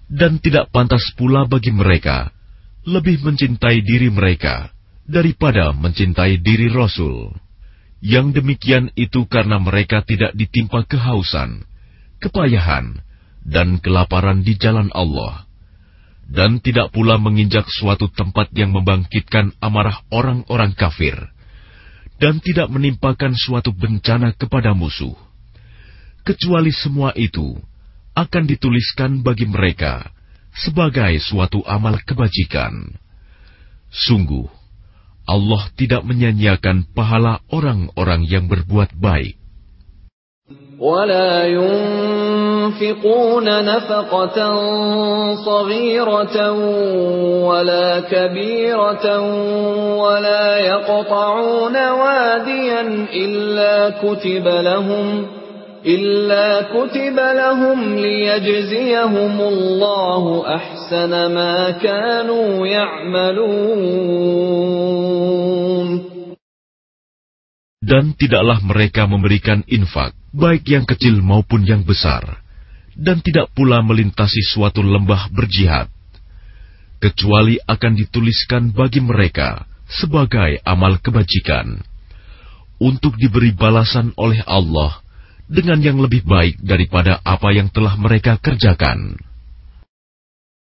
dan tidak pantas pula bagi mereka lebih mencintai diri mereka daripada mencintai diri Rasul. Yang demikian itu karena mereka tidak ditimpa kehausan, kepayahan, dan kelaparan di jalan Allah, dan tidak pula menginjak suatu tempat yang membangkitkan amarah orang-orang kafir dan tidak menimpakan suatu bencana kepada musuh, kecuali semua itu akan dituliskan bagi mereka sebagai suatu amal kebajikan. Sungguh, Allah tidak menyanyiakan pahala orang-orang yang berbuat baik. ولا ينفقون نفقة صغيرة ولا كبيرة ولا يقطعون واديا إلا كتب لهم إلا كتب لهم ليجزيهم الله أحسن ما كانوا يعملون Dan tidaklah mereka memberikan infak, baik yang kecil maupun yang besar, dan tidak pula melintasi suatu lembah berjihad, kecuali akan dituliskan bagi mereka sebagai amal kebajikan, untuk diberi balasan oleh Allah dengan yang lebih baik daripada apa yang telah mereka kerjakan.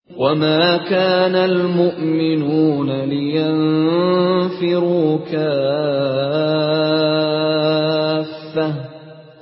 وما كان المؤمنون لينفروا كافة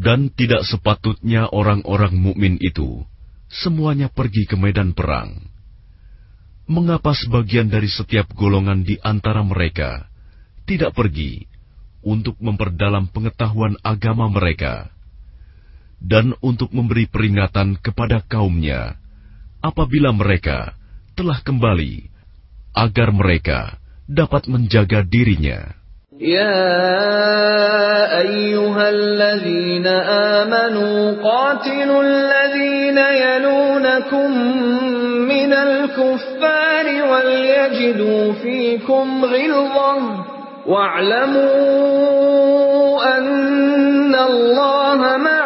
Dan tidak sepatutnya orang-orang mukmin itu semuanya pergi ke medan perang. Mengapa sebagian dari setiap golongan di antara mereka tidak pergi untuk memperdalam pengetahuan agama mereka? dan untuk memberi peringatan kepada kaumnya apabila mereka telah kembali, agar mereka dapat menjaga dirinya. يا أيها الذين آمنوا قاتلوا الذين يلونكم من الكفار وليجدوا فيكم غلظة واعلموا أن الله مع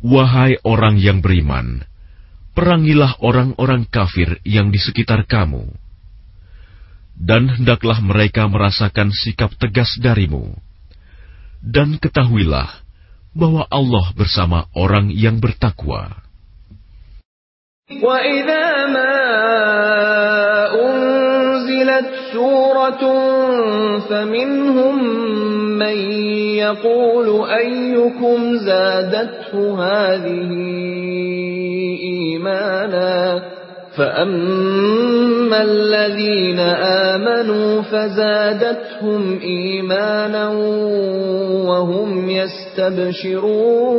Wahai orang yang beriman, perangilah orang-orang kafir yang di sekitar kamu, dan hendaklah mereka merasakan sikap tegas darimu. Dan ketahuilah bahwa Allah bersama orang yang bertakwa. وَإِذَا مَا أُنزِلَتْ سُورَةٌ فمنهم من يقول أيكم زادته هذه إيمانا فأما الذين آمنوا فزادتهم إيمانا وهم يستبشرون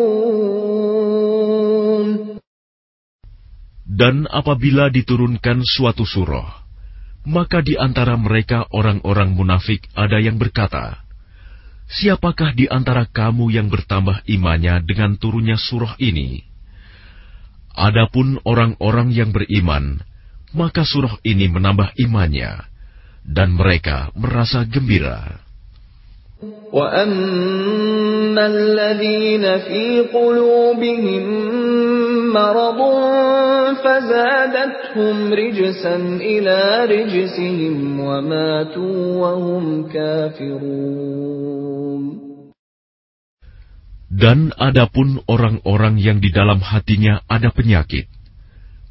Dan apabila diturunkan suatu surah, maka di antara mereka orang-orang munafik ada yang berkata, Siapakah di antara kamu yang bertambah imannya dengan turunnya surah ini? Adapun orang-orang yang beriman, maka surah ini menambah imannya, dan mereka merasa gembira. وَأَمَّا الَّذِينَ فِي قُلُوبِهِم مَّرَضٌ فَزَادَتْهُمْ رِجْسًا إِلَىٰ رِجْسِهِمْ وَمَاتُوا وَهُمْ كَافِرُونَ Dan adapun orang-orang yang di dalam hatinya ada penyakit,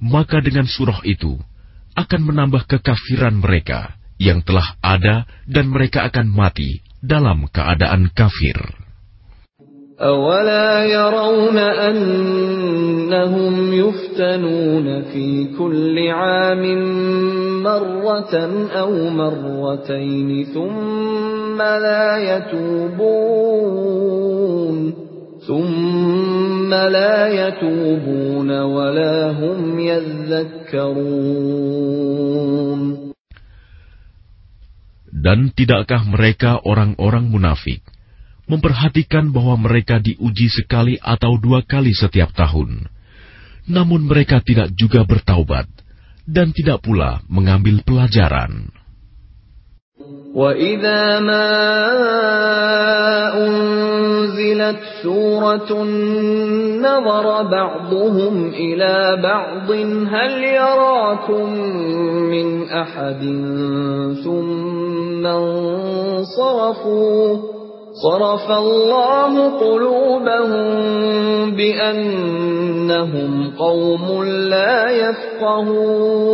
maka dengan surah itu akan menambah kekafiran mereka yang telah ada dan mereka akan mati dalam keadaan kafir. أولا يرون أنهم يفتنون في كل عام مرة أو مرتين ثم لا يتوبون ثم لا يتوبون ولا هم يذكرون Dan tidakkah mereka orang-orang munafik memperhatikan bahwa mereka diuji sekali atau dua kali setiap tahun, namun mereka tidak juga bertaubat dan tidak pula mengambil pelajaran. وَإِذَا مَا أُنزِلَتْ سُورَةٌ نَظَرَ بَعْضُهُمْ إِلَى بَعْضٍ هَلْ يَرَاكُم مِّنْ أَحَدٍ ثُمَّ انصَرَفُوا صَرَفَ اللَّهُ قُلُوبَهُم بِأَنَّهُمْ قَوْمٌ لَّا يَفْقَهُونَ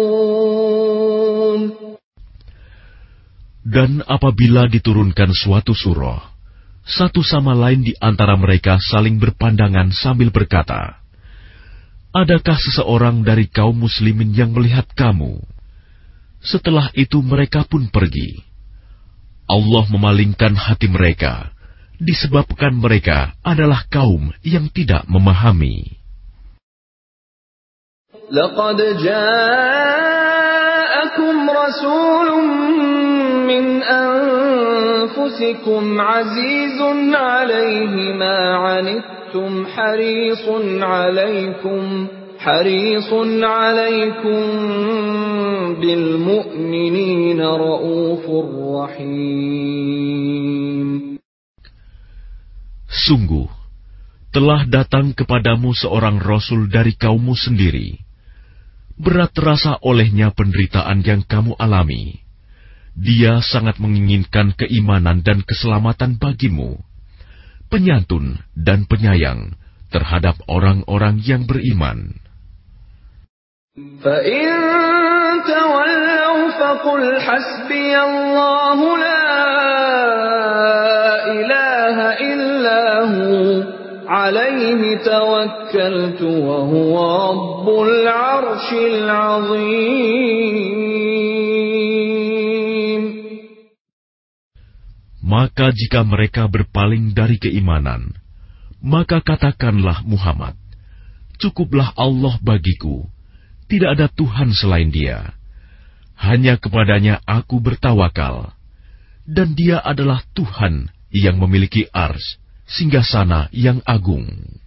Dan apabila diturunkan suatu surah, satu sama lain di antara mereka saling berpandangan sambil berkata, Adakah seseorang dari kaum muslimin yang melihat kamu? Setelah itu mereka pun pergi. Allah memalingkan hati mereka, disebabkan mereka adalah kaum yang tidak memahami. رسول من أنفسكم عزيز عليه ما عنتم حريص عليكم حريص عليكم بالمؤمنين رؤوف رحيم Sungguh, telah datang kepadamu seorang rasul dari kaummu sendiri. berat terasa olehnya penderitaan yang kamu alami. Dia sangat menginginkan keimanan dan keselamatan bagimu, penyantun dan penyayang terhadap orang-orang yang beriman. Allah عَلَيْهِ تَوَكَّلْتُ وَهُوَ رَبُّ الْعَرْشِ الْعَظِيمِ Maka jika mereka berpaling dari keimanan, maka katakanlah Muhammad, cukuplah Allah bagiku, tidak ada Tuhan selain dia. Hanya kepadanya aku bertawakal, dan dia adalah Tuhan yang memiliki ars, singgah sana yang agung.